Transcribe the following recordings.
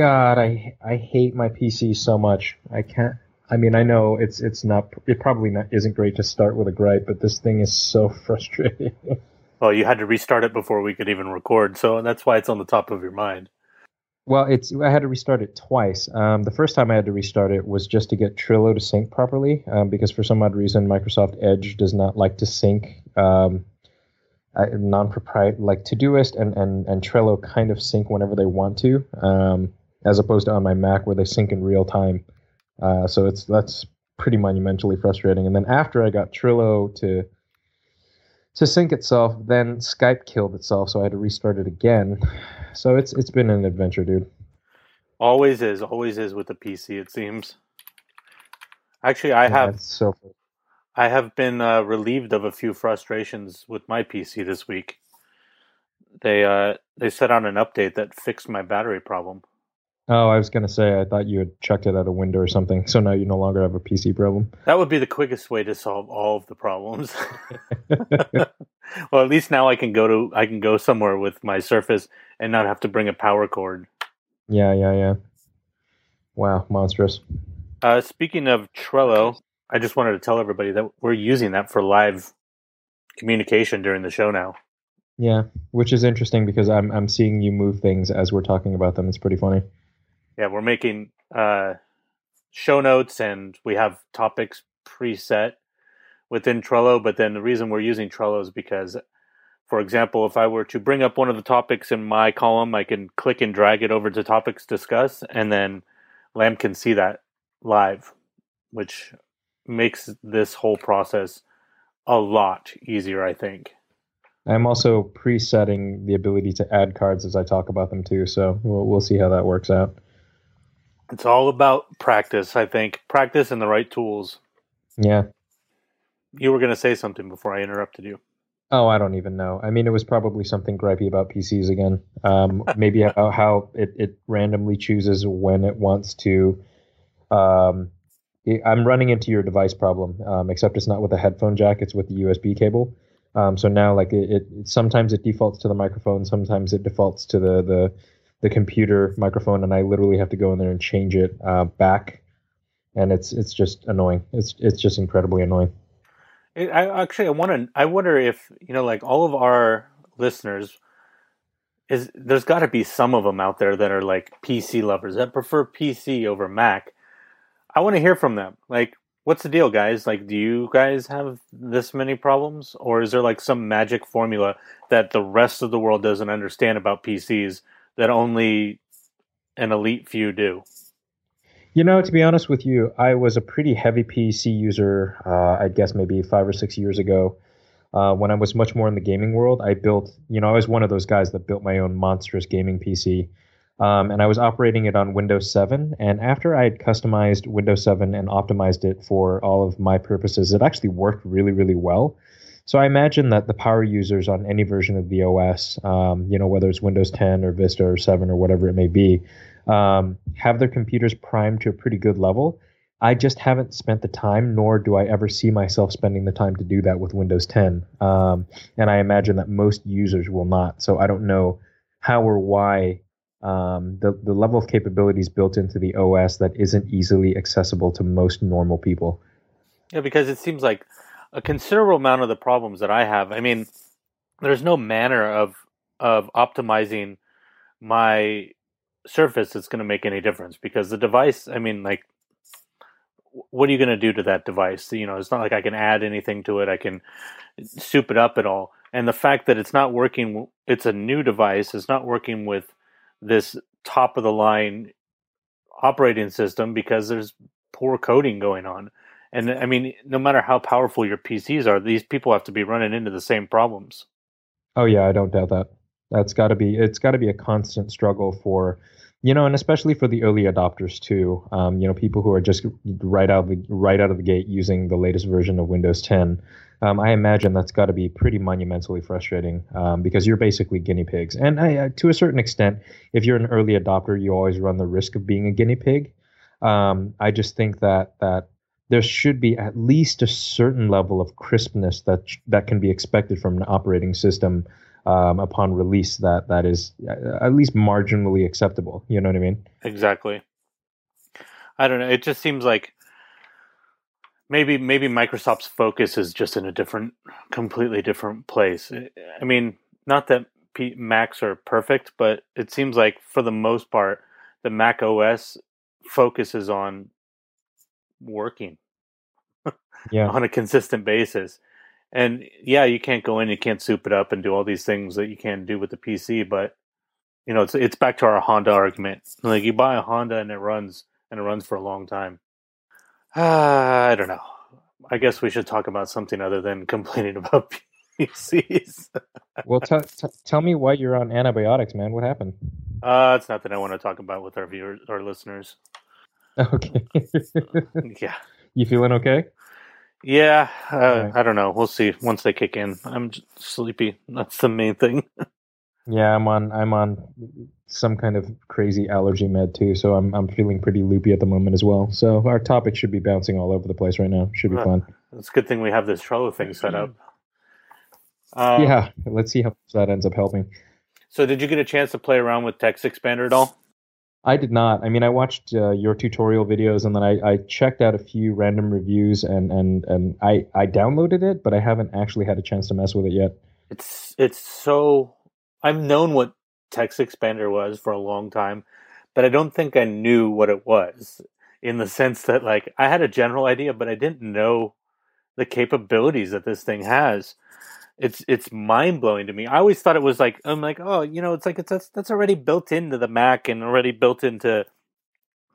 God, I I hate my PC so much. I can't. I mean, I know it's it's not. It probably not isn't great to start with a gripe, but this thing is so frustrating. Well, you had to restart it before we could even record, so that's why it's on the top of your mind. Well, it's I had to restart it twice. Um, the first time I had to restart it was just to get Trello to sync properly, um, because for some odd reason Microsoft Edge does not like to sync um, non-proprietary like Todoist and, and and Trello kind of sync whenever they want to. Um, as opposed to on my Mac where they sync in real time. Uh, so it's that's pretty monumentally frustrating. And then after I got Trello to to sync itself, then Skype killed itself, so I had to restart it again. So it's it's been an adventure, dude. Always is, always is with the PC. It seems. Actually, I yeah, have so. I have been uh, relieved of a few frustrations with my PC this week. They uh, they set out an update that fixed my battery problem. Oh, I was going to say, I thought you had chucked it out a window or something. So now you no longer have a PC problem. That would be the quickest way to solve all of the problems. well, at least now I can go to I can go somewhere with my Surface and not have to bring a power cord. Yeah, yeah, yeah. Wow, monstrous. Uh, speaking of Trello, I just wanted to tell everybody that we're using that for live communication during the show now. Yeah, which is interesting because I'm I'm seeing you move things as we're talking about them. It's pretty funny yeah, we're making uh, show notes and we have topics preset within Trello. But then the reason we're using Trello is because, for example, if I were to bring up one of the topics in my column, I can click and drag it over to topics discuss, and then Lam can see that live, which makes this whole process a lot easier, I think. I'm also presetting the ability to add cards as I talk about them too, so we'll, we'll see how that works out. It's all about practice, I think. Practice and the right tools. Yeah. You were going to say something before I interrupted you. Oh, I don't even know. I mean, it was probably something gripey about PCs again. Um, maybe how, how it, it randomly chooses when it wants to. Um, I'm running into your device problem, um, except it's not with a headphone jack; it's with the USB cable. Um, so now, like it, it, sometimes it defaults to the microphone, sometimes it defaults to the the the computer microphone, and I literally have to go in there and change it uh, back, and it's it's just annoying. It's it's just incredibly annoying. It, I actually I want to I wonder if you know like all of our listeners is there's got to be some of them out there that are like PC lovers that prefer PC over Mac. I want to hear from them. Like, what's the deal, guys? Like, do you guys have this many problems, or is there like some magic formula that the rest of the world doesn't understand about PCs that only an elite few do? You know, to be honest with you, I was a pretty heavy PC user, uh, I guess maybe five or six years ago. Uh, when I was much more in the gaming world, I built, you know, I was one of those guys that built my own monstrous gaming PC. Um, and I was operating it on Windows 7. And after I had customized Windows 7 and optimized it for all of my purposes, it actually worked really, really well. So I imagine that the power users on any version of the OS, um, you know, whether it's Windows 10 or Vista or 7 or whatever it may be, um, have their computers primed to a pretty good level. I just haven't spent the time, nor do I ever see myself spending the time to do that with Windows 10. Um, and I imagine that most users will not. So I don't know how or why um, the the level of capabilities built into the OS that isn't easily accessible to most normal people. Yeah, because it seems like a considerable amount of the problems that I have. I mean, there's no manner of of optimizing my surface that's going to make any difference because the device. I mean, like, what are you going to do to that device? You know, it's not like I can add anything to it. I can soup it up at all. And the fact that it's not working, it's a new device. It's not working with this top of the line operating system because there's poor coding going on. And I mean, no matter how powerful your PCs are, these people have to be running into the same problems. Oh yeah, I don't doubt that. That's got to be it's got to be a constant struggle for you know, and especially for the early adopters too. Um, you know, people who are just right out of the right out of the gate using the latest version of Windows 10. Um, I imagine that's got to be pretty monumentally frustrating um, because you're basically guinea pigs. And I, uh, to a certain extent, if you're an early adopter, you always run the risk of being a guinea pig. Um, I just think that that there should be at least a certain level of crispness that that can be expected from an operating system um, upon release that that is uh, at least marginally acceptable. You know what I mean? Exactly. I don't know. It just seems like maybe maybe Microsoft's focus is just in a different, completely different place. I mean, not that P- Macs are perfect, but it seems like for the most part, the Mac OS focuses on working yeah. on a consistent basis. And yeah, you can't go in, you can't soup it up and do all these things that you can do with the PC, but you know, it's it's back to our Honda argument. Like you buy a Honda and it runs and it runs for a long time. Uh, I don't know. I guess we should talk about something other than complaining about PCs. well, t- t- tell me why you're on antibiotics, man. What happened? Uh, it's nothing I want to talk about with our viewers, our listeners. Okay. yeah. You feeling okay? Yeah, uh, right. I don't know. We'll see once they kick in. I'm sleepy. That's the main thing. yeah, I'm on. I'm on some kind of crazy allergy med too, so I'm I'm feeling pretty loopy at the moment as well. So our topic should be bouncing all over the place right now. Should be uh, fun. It's a good thing we have this Trello thing set up. Um, yeah, let's see how that ends up helping. So, did you get a chance to play around with Text Expander at all? I did not. I mean, I watched uh, your tutorial videos and then I, I checked out a few random reviews and, and, and I, I downloaded it, but I haven't actually had a chance to mess with it yet. It's it's so I've known what text expander was for a long time, but I don't think I knew what it was in the sense that like I had a general idea, but I didn't know the capabilities that this thing has it's it's mind blowing to me. I always thought it was like I'm like oh you know it's like it's that's, that's already built into the Mac and already built into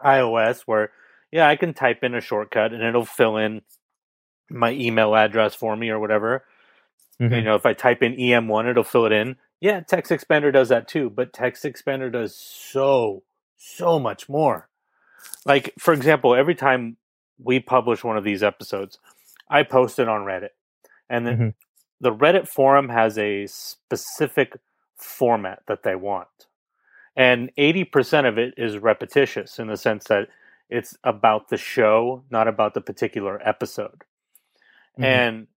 iOS where yeah I can type in a shortcut and it'll fill in my email address for me or whatever. Mm-hmm. You know if I type in EM1 it'll fill it in. Yeah, Text Expander does that too, but Text Expander does so so much more. Like for example, every time we publish one of these episodes, I post it on Reddit. And then mm-hmm the Reddit forum has a specific format that they want. And 80% of it is repetitious in the sense that it's about the show, not about the particular episode. Mm-hmm. And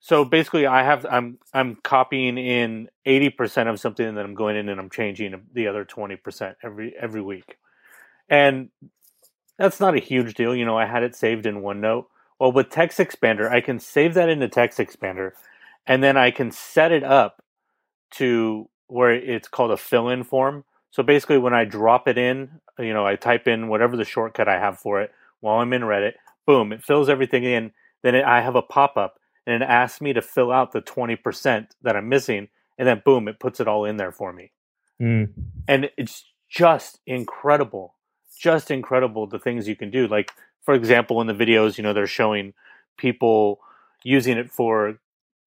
so basically I have I'm I'm copying in 80% of something and then I'm going in and I'm changing the other 20% every every week. And that's not a huge deal, you know, I had it saved in OneNote. Well, with text expander, I can save that into TextExpander and then I can set it up to where it's called a fill-in form. So basically, when I drop it in, you know, I type in whatever the shortcut I have for it while I'm in Reddit. Boom! It fills everything in. Then it, I have a pop-up, and it asks me to fill out the twenty percent that I'm missing, and then boom! It puts it all in there for me. Mm. And it's just incredible, just incredible the things you can do. Like for example, in the videos, you know, they're showing people using it for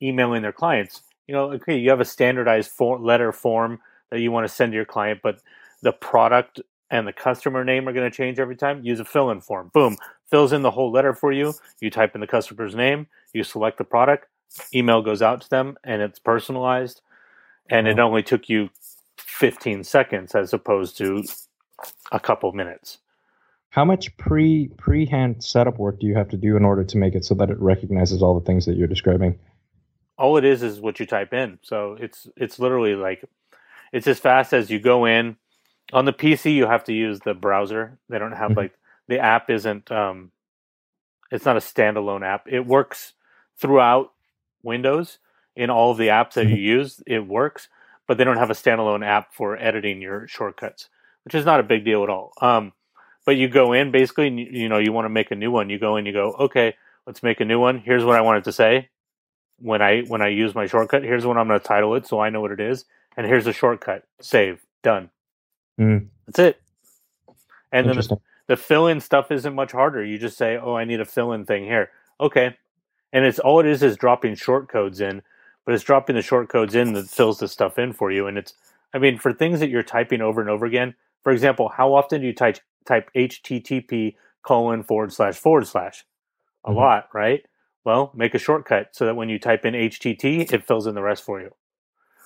emailing their clients. You know, okay, you have a standardized letter form that you want to send to your client, but the product and the customer name are going to change every time. Use a fill-in form. Boom, fills in the whole letter for you. You type in the customer's name, you select the product, email goes out to them, and it's personalized. And it mm-hmm. only took you 15 seconds as opposed to a couple minutes. How much pre pre hand setup work do you have to do in order to make it so that it recognizes all the things that you're describing? All it is is what you type in. So it's it's literally like it's as fast as you go in. On the PC, you have to use the browser. They don't have mm-hmm. like the app isn't um, it's not a standalone app. It works throughout Windows in all of the apps that you mm-hmm. use. It works, but they don't have a standalone app for editing your shortcuts, which is not a big deal at all. Um, but you go in basically, you know, you want to make a new one. You go in, you go, okay, let's make a new one. Here's what I wanted to say when I when I use my shortcut. Here's what I'm going to title it, so I know what it is. And here's a shortcut. Save. Done. Mm. That's it. And then the, the fill in stuff isn't much harder. You just say, "Oh, I need a fill in thing here." Okay, and it's all it is is dropping short codes in, but it's dropping the short codes in that fills the stuff in for you. And it's, I mean, for things that you're typing over and over again, For example, how often do you type type HTTP colon forward slash forward slash? A Mhm. lot, right? Well, make a shortcut so that when you type in HTT, it fills in the rest for you.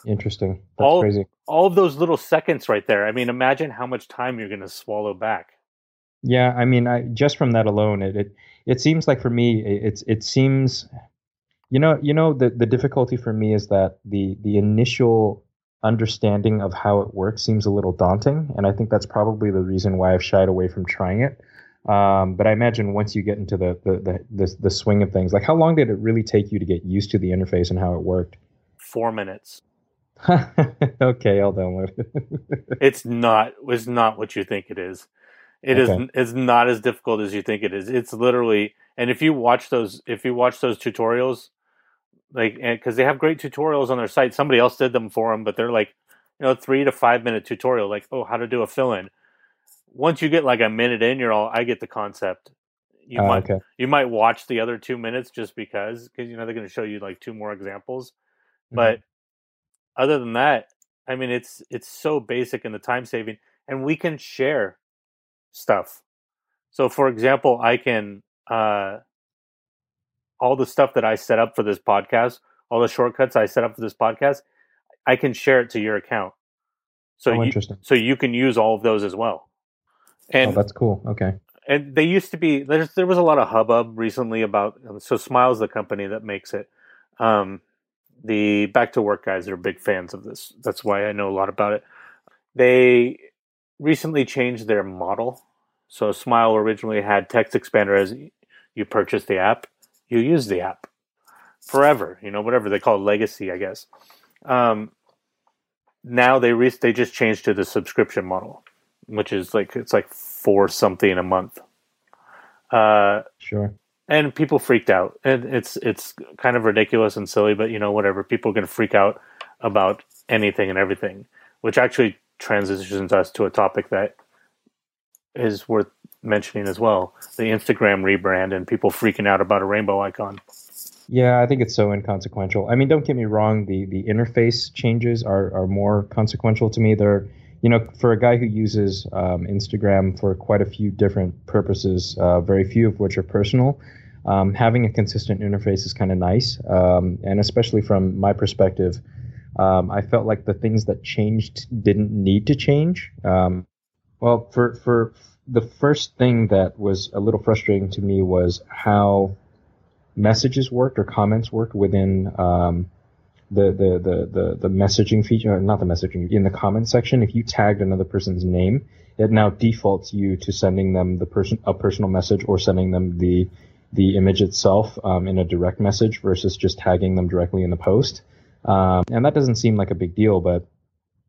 Interesting. That's All- crazy. All of those little seconds right there. I mean, imagine how much time you're going to swallow back. Yeah, I mean, I just from that alone, it it, it seems like for me, it, it's it seems, you know, you know, the the difficulty for me is that the the initial understanding of how it works seems a little daunting, and I think that's probably the reason why I've shied away from trying it. Um, but I imagine once you get into the the, the the the swing of things, like how long did it really take you to get used to the interface and how it worked? Four minutes. okay, I'll download it. It's not. It's not what you think it is. It is. Okay. It's not as difficult as you think it is. It's literally. And if you watch those, if you watch those tutorials, like because they have great tutorials on their site. Somebody else did them for them, but they're like, you know, three to five minute tutorial. Like, oh, how to do a fill in. Once you get like a minute in, you're all. I get the concept. You Ah, might okay. you might watch the other two minutes just because because you know they're going to show you like two more examples Mm-hmm. but other than that i mean it's it's so basic in the time saving and we can share stuff so for example i can uh all the stuff that i set up for this podcast all the shortcuts i set up for this podcast i can share it to your account so oh, you interesting. so you can use all of those as well and oh, that's cool. Okay. and they used to be there's there was a lot of hubbub recently about so smiles the company that makes it. Um the back to work guys are big fans of this. That's why i know a lot about it. They recently changed their model. So smile originally had text expander as you purchase the app you use the app forever you know whatever they call it, legacy i guess. Um now they re- they just changed to the subscription model which is like it's like four something a month uh Sure. and people freaked out and it's it's kind of ridiculous and silly but you know whatever people are going to freak out about anything and everything which actually transitions us to a topic that is worth mentioning as well the instagram rebrand and people freaking out about a rainbow icon Yeah, I think it's so inconsequential. I mean, don't get me wrong. The the interface changes are are more consequential to me. They're you know, for a guy who uses um, Instagram for quite a few different purposes, uh, very few of which are personal, um, having a consistent interface is kind of nice. Um, and especially from my perspective, um, I felt like the things that changed didn't need to change. Um, well, for for the first thing that was a little frustrating to me was how messages worked or comments worked within um, the, the, the, the, the messaging feature, uh, not the messaging, in the comment section. If you tagged another person's name, it now defaults you to sending them the person a personal message or sending them the the image itself um, in a direct message versus just tagging them directly in the post. Um, and that doesn't seem like a big deal, but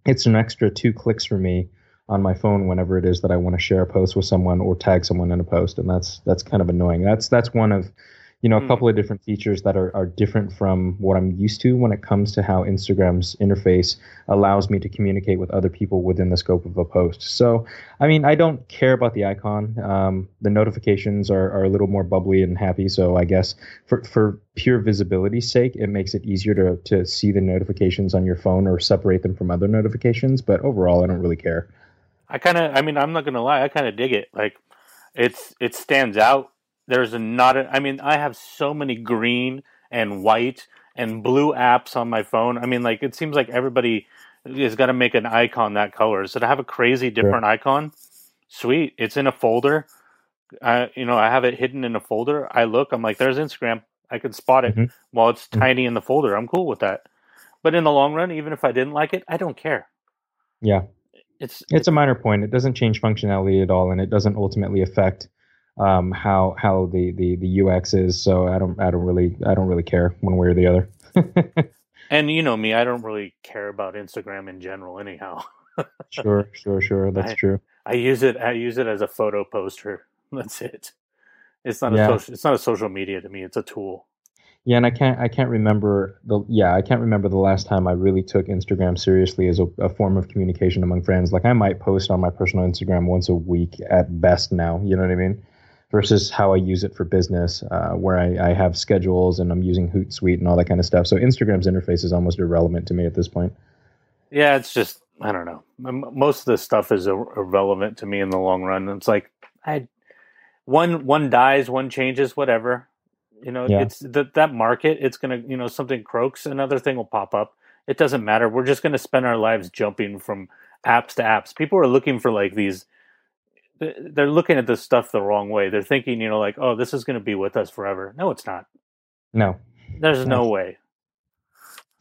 it's an extra two clicks for me on my phone whenever it is that I want to share a post with someone or tag someone in a post, and that's that's kind of annoying. That's that's one of you know a Hmm. couple of different features that are, are different from what I'm used to when it comes to how Instagram's interface allows me to communicate with other people within the scope of a post. So, I mean, I don't care about the icon. Um, the notifications are, are a little more bubbly and happy. So, I guess for, for pure visibility's sake, it makes it easier to, to see the notifications on your phone or separate them from other notifications. But overall, I don't really care. I kind of, I mean, I'm not gonna lie, I kind of dig it. Like, it's it stands out. There's a not. A, I mean, I have so many green and white and blue apps on my phone. I mean, like, it seems like everybody has got to make an icon that color. So to have a crazy different icon, sweet. It's in a folder. I, you know, I have it hidden in a folder. I look, I'm like, there's Instagram. I can spot it Mhm. while it's Mhm. tiny in the folder. I'm cool with that. But in the long run, even if I didn't like it, I don't care. Yeah. It's It's a minor point. It doesn't change functionality at all, and it doesn't ultimately affect um, how how the, the, the UX is. So I don't I don't really I don't really care one way or the other. And you know me, I don't really care about Instagram in general anyhow. sure, sure, sure. That's I- true. I use it I use it as a photo poster. That's it. It's not Yeah. a social it's not a social media to me, it's a tool. Yeah, and I can't I can't remember the yeah I can't remember the last time I really took Instagram seriously as a, a form of communication among friends. Like I might post on my personal Instagram once a week at best now. You know what I mean? Versus how I use it for business, uh, where I, I have schedules and I'm using Hootsuite and all that kind of stuff. So Instagram's interface is almost irrelevant to me at this point. Yeah, it's just I don't know. Most of this stuff is irrelevant to me in the long run. It's like I one one dies, one changes, whatever. You know, yeah. it's that that market. It's gonna, you know, something croaks, another thing will pop up. It doesn't matter. We're just gonna spend our lives jumping from apps to apps. People are looking for like these. They're looking at this stuff the wrong way. They're thinking, you know, like, oh, this is going to be with us forever. No, it's not. No, there's no, no way.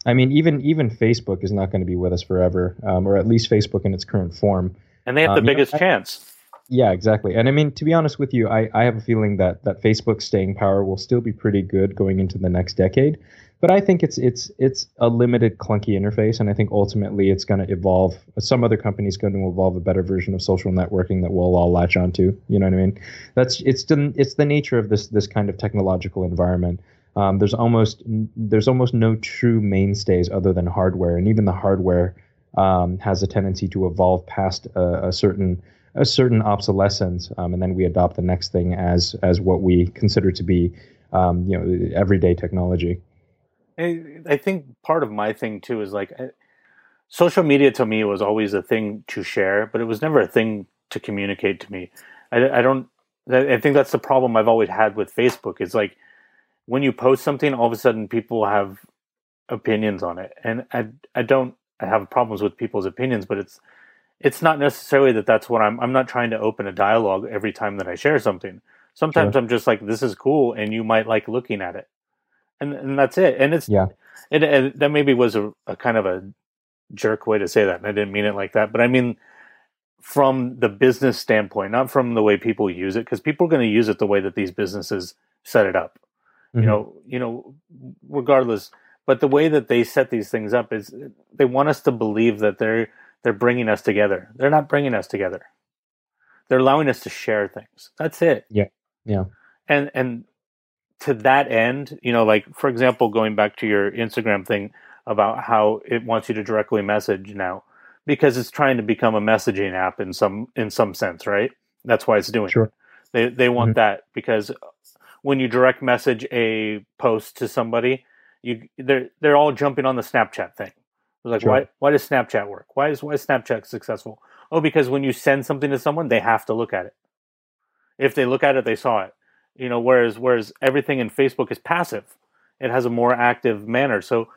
I mean, even even Facebook is not going to be with us forever, um, or at least Facebook in its current form. And they have the um, biggest know, chance. Yeah, exactly. And I mean, to be honest with you, I, I have a feeling that that Facebook's staying power will still be pretty good going into the next decade. But I think it's it's it's a limited, clunky interface, and I think ultimately it's going to evolve. Some other company is going to evolve a better version of social networking that we'll all latch onto. You know what I mean? That's it's the it's the nature of this this kind of technological environment. Um, there's almost there's almost no true mainstays other than hardware, and even the hardware um, has a tendency to evolve past a, a certain a certain obsolescence, um, and then we adopt the next thing as as what we consider to be, um, you know, everyday technology. I, I think part of my thing too is like, uh, social media to me was always a thing to share, but it was never a thing to communicate to me. I, I don't. I think that's the problem I've always had with Facebook. Is like when you post something, all of a sudden people have opinions on it, and I I don't have problems with people's opinions, but it's it's not necessarily that that's what I'm. I'm not trying to open a dialogue every time that I share something. Sometimes sure. I'm just like, this is cool, and you might like looking at it, and and that's it. And it's yeah. It, it that maybe was a, a kind of a jerk way to say that, and I didn't mean it like that. But I mean from the business standpoint, not from the way people use it, because people are going to use it the way that these businesses set it up. Mm-hmm. You know, you know, regardless. But the way that they set these things up is they want us to believe that they're they're bringing us together. They're not bringing us together. They're allowing us to share things. That's it. Yeah. Yeah. And and to that end, you know, like for example, going back to your Instagram thing about how it wants you to directly message now because it's trying to become a messaging app in some in some sense, right? That's why it's doing sure. it. They they want mm-hmm. that because when you direct message a post to somebody, you they're they're all jumping on the Snapchat thing. Like, sure. why why does Snapchat work? Why is why is Snapchat successful? Oh, because when you send something to someone, they have to look at it. If they look at it, they saw it. You know, whereas whereas everything in Facebook is passive. It has a more active manner. So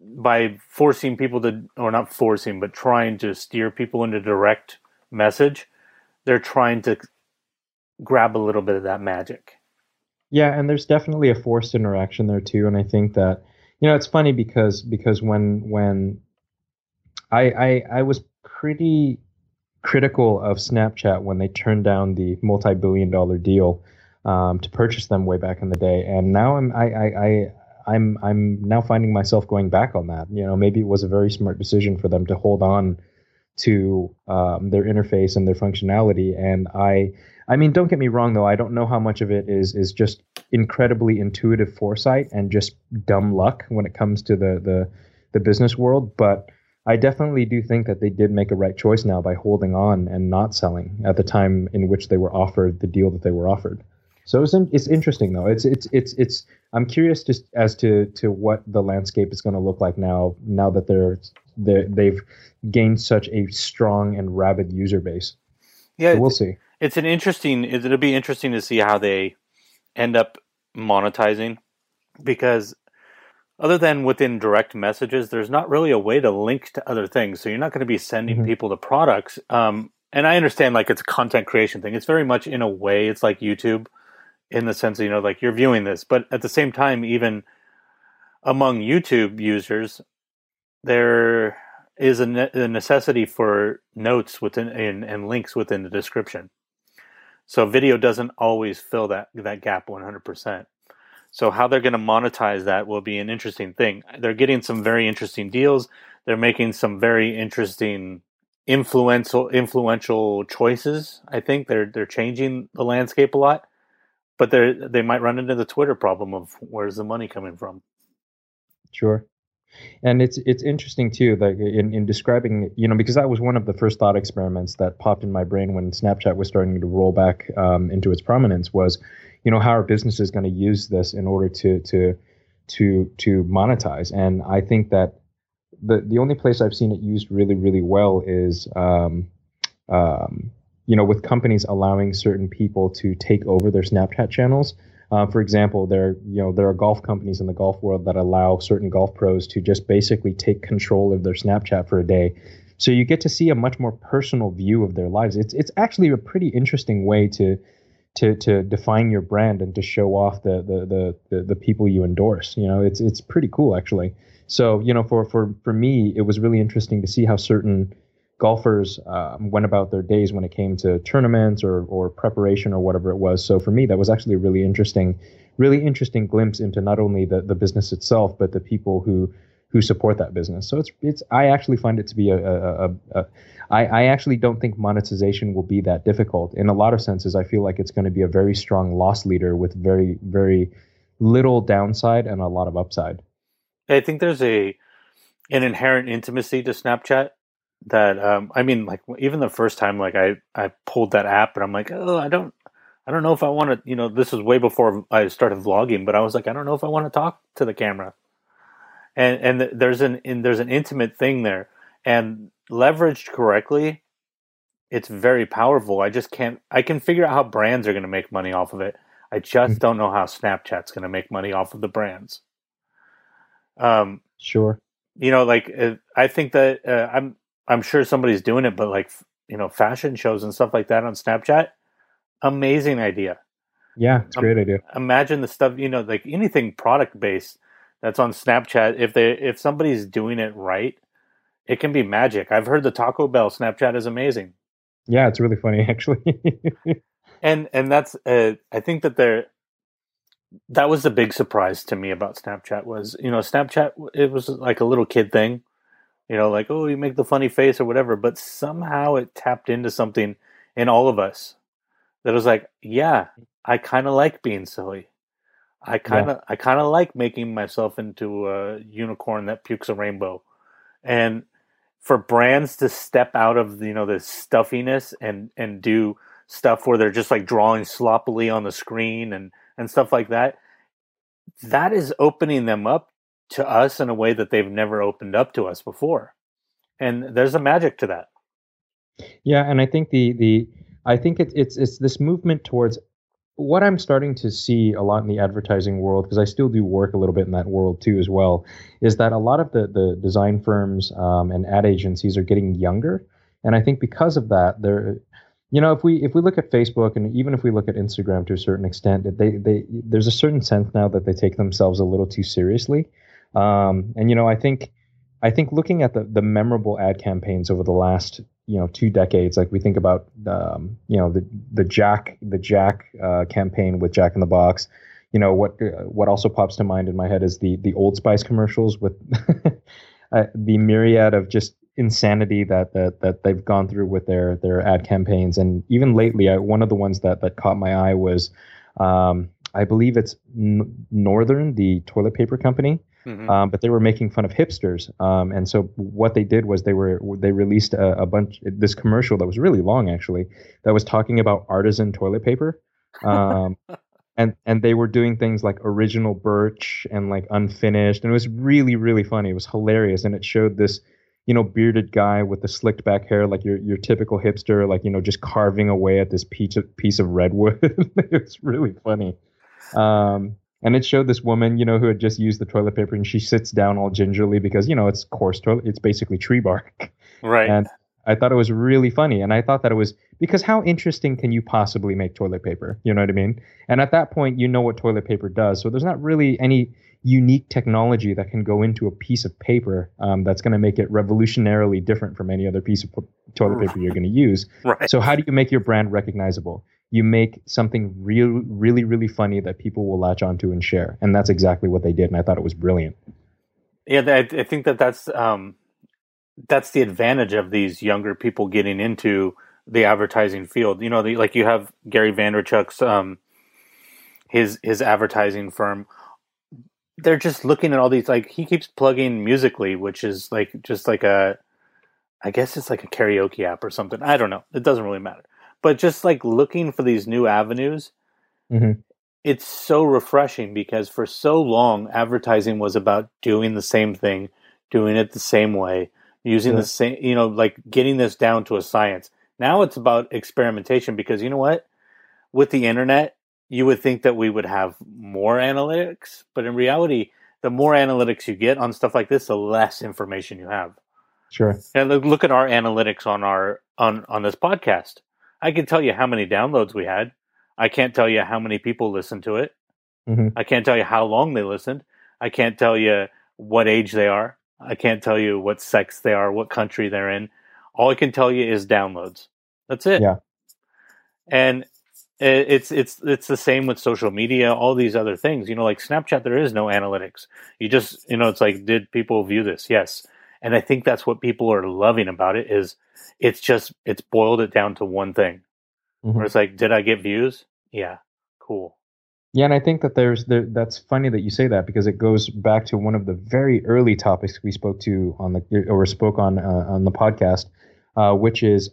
by forcing people to or not forcing, but trying to steer people into direct message, they're trying to grab a little bit of that magic. Yeah, and there's definitely a forced interaction there too. And I think that you know it's funny because because when when I, I, I was pretty critical of Snapchat when they turned down the multi-billion dollar deal um, to purchase them way back in the day, and now I'm I, I, I I'm I'm now finding myself going back on that. You know, maybe it was a very smart decision for them to hold on to um, their interface and their functionality. And I, I mean, don't get me wrong though. I don't know how much of it is is just incredibly intuitive foresight and just dumb luck when it comes to the the the business world, but I definitely do think that they did make a right choice now by holding on and not selling at the time in which they were offered the deal that they were offered. So it's it's interesting though. It's it's it's it's. I'm curious just as to to what the landscape is going to look like now. Now that they're they they've gained such a strong and rabid user base. Yeah, so we'll see. It's an interesting. It'll be interesting to see how they end up monetizing because other than within direct messages, there's not really a way to link to other things. So you're not going to be sending mm-hmm. people to products. Um, and I understand like it's a content creation thing. It's very much in a way, it's like YouTube in the sense that, you know, like you're viewing this, but at the same time, even among YouTube users, there is a, ne- a necessity for notes within and, and links within the description. So video doesn't always fill that that gap 100%. So how they're going to monetize that will be an interesting thing. They're getting some very interesting deals. They're making some very interesting influential influential choices. I think they're they're changing the landscape a lot, but they they might run into the Twitter problem of where's the money coming from. Sure. And it's it's interesting too, like in, in describing, you know, because that was one of the first thought experiments that popped in my brain when Snapchat was starting to roll back um, into its prominence was, you know how are businesses going to use this in order to to to to monetize and i think that the the only place I've seen it used really really well is um, um, you know with companies allowing certain people to take over their Snapchat channels. Uh, for example, there you know there are golf companies in the golf world that allow certain golf pros to just basically take control of their Snapchat for a day. So you get to see a much more personal view of their lives. It's it's actually a pretty interesting way to to to define your brand and to show off the the the the, the people you endorse. You know, it's it's pretty cool actually. So you know, for for for me, it was really interesting to see how certain golfers um, went about their days when it came to tournaments or or preparation or whatever it was. So for me, that was actually a really interesting, really interesting glimpse into not only the the business itself, but the people who who support that business. So it's it's I actually find it to be a, a, a, a I, I actually don't think monetization will be that difficult. In a lot of senses, I feel like it's going to be a very strong loss leader with very very little downside and a lot of upside. I think there's a an inherent intimacy to Snapchat that um, I mean, like even the first time, like I I pulled that app, and I'm like, oh, I don't. I don't know if I want to, you know, this was way before I started vlogging, but I was like, I don't know if I want to talk to the camera. And and there's an and there's an intimate thing there, and leveraged correctly, it's very powerful. I just can't. I can figure out how brands are going to make money off of it. I just mm-hmm. don't know how Snapchat's going to make money off of the brands. Um, sure. You know, like uh, I think that uh, I'm I'm sure somebody's doing it, but like you know, fashion shows and stuff like that on Snapchat, amazing idea. Yeah, it's a great um, idea. Imagine the stuff you know, like anything product based that's on Snapchat. If they if somebody's doing it right, it can be magic. I've heard the Taco Bell Snapchat is amazing. Yeah, it's really funny actually. and and that's uh, I think that they're that was the big surprise to me about Snapchat was you know Snapchat it was like a little kid thing, you know like oh you make the funny face or whatever, but somehow it tapped into something in all of us that was like yeah I kind of like being silly. I kind of yeah. I kind of like making myself into a unicorn that pukes a rainbow, and for brands to step out of you know the stuffiness and and do stuff where they're just like drawing sloppily on the screen and and stuff like that that is opening them up to us in a way that they've never opened up to us before. And there's a magic to that. Yeah and i think the the i think it, it's it's this movement towards what I'm starting to see a lot in the advertising world, because I still do work a little bit in that world too as well, is that a lot of the the design firms um, and ad agencies are getting younger, and I think because of that, they're you know, if we if we look at Facebook and even if we look at Instagram to a certain extent, they they there's a certain sense now that they take themselves a little too seriously, um, and you know, I think I think looking at the the memorable ad campaigns over the last you know two decades, like we think about um, you know the the Jack the Jack uh, campaign with Jack in the Box, you know what uh, what also pops to mind in my head is the the Old Spice commercials with uh, the myriad of just insanity that that that they've gone through with their their ad campaigns. And even lately I, one of the ones that that caught my eye was um, I believe it's Northern the toilet paper company mm-hmm. um, but they were making fun of hipsters um, and so what they did was they were they released a, a, bunch this commercial that was really long actually that was talking about artisan toilet paper um, and and they were doing things like original birch and like unfinished and it was really really funny it was hilarious and it showed this you know, bearded guy with the slicked back hair, like your your typical hipster, like you know, just carving away at this piece of piece of redwood. it's really funny. Um, and it showed this woman, you know, who had just used the toilet paper, and she sits down all gingerly because you know it's coarse toilet, it's basically tree bark. Right. And I thought it was really funny, and I thought that it was because how interesting can you possibly make toilet paper? You know what I mean? And at that point, you know what toilet paper does, so there's not really any unique technology that can go into a piece of paper um, that's going to make it revolutionarily different from any other piece of toilet paper you're going to use. Right. So how do you make your brand recognizable? You make something real, really, really funny that people will latch onto and share, and that's exactly what they did, and I thought it was brilliant. Yeah, I, I think that that's um, that's the advantage of these younger people getting into the advertising field. You know, the, like you have Gary Vaynerchuk's um, his his advertising firm. They're just looking at all these like he keeps plugging Musical.ly which is like just like a i guess it's like a karaoke app or something. I don't know. It doesn't really matter but just like looking for these new avenues mm-hmm. it's so refreshing because for so long advertising was about doing the same thing doing it the same way, using Yeah. the same, you know, like getting this down to a science. Now it's about experimentation because you know what? With the internet, you would think that we would have more analytics, but in reality, the more analytics you get on stuff like this, the less information you have. Sure. And look, look at our analytics on our on on this podcast. I can tell you how many downloads we had. I can't tell you how many people listened to it. Mhm. I can't tell you how long they listened. I can't tell you what age they are. I can't tell you what sex they are, what country they're in. All I can tell you is downloads. That's it. Yeah. And it's it's it's the same with social media, all these other things. You know, like Snapchat, there is no analytics. You just you know, it's like, did people view this? Yes. And I think that's what people are loving about it is it's just it's boiled it down to one thing. Mhm. Where it's like, did I get views? Yeah. Cool. Yeah, and I think that there's there, that's funny that you say that because it goes back to one of the very early topics we spoke to on the or spoke on uh, on the podcast, uh, which is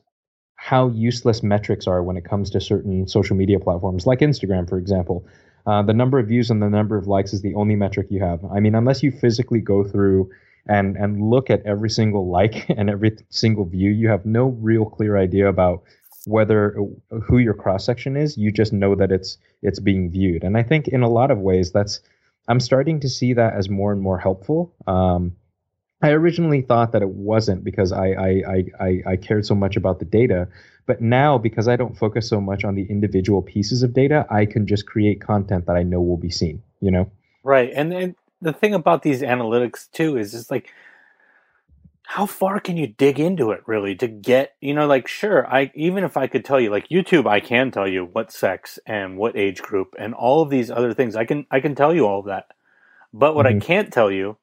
how useless metrics are when it comes to certain social media platforms, like Instagram, for example. Uh, the number of views and the number of likes is the only metric you have. I mean, unless you physically go through and and look at every single like and every single view, you have no real clear idea about whether who your cross section is. You just know that it's it's being viewed, and I think in a lot of ways that's I'm starting to see that as more and more helpful. Um, I originally thought that it wasn't because I, I I I I cared so much about the data, but now because I don't focus so much on the individual pieces of data, I can just create content that I know will be seen. You know. Right. And and the thing about these analytics too is just like how far can you dig into it really to get you know like sure i even if i could tell you like youtube i can tell you what sex and what age group and all of these other things. I can i can tell you all of that. But what i Mhm. can't tell you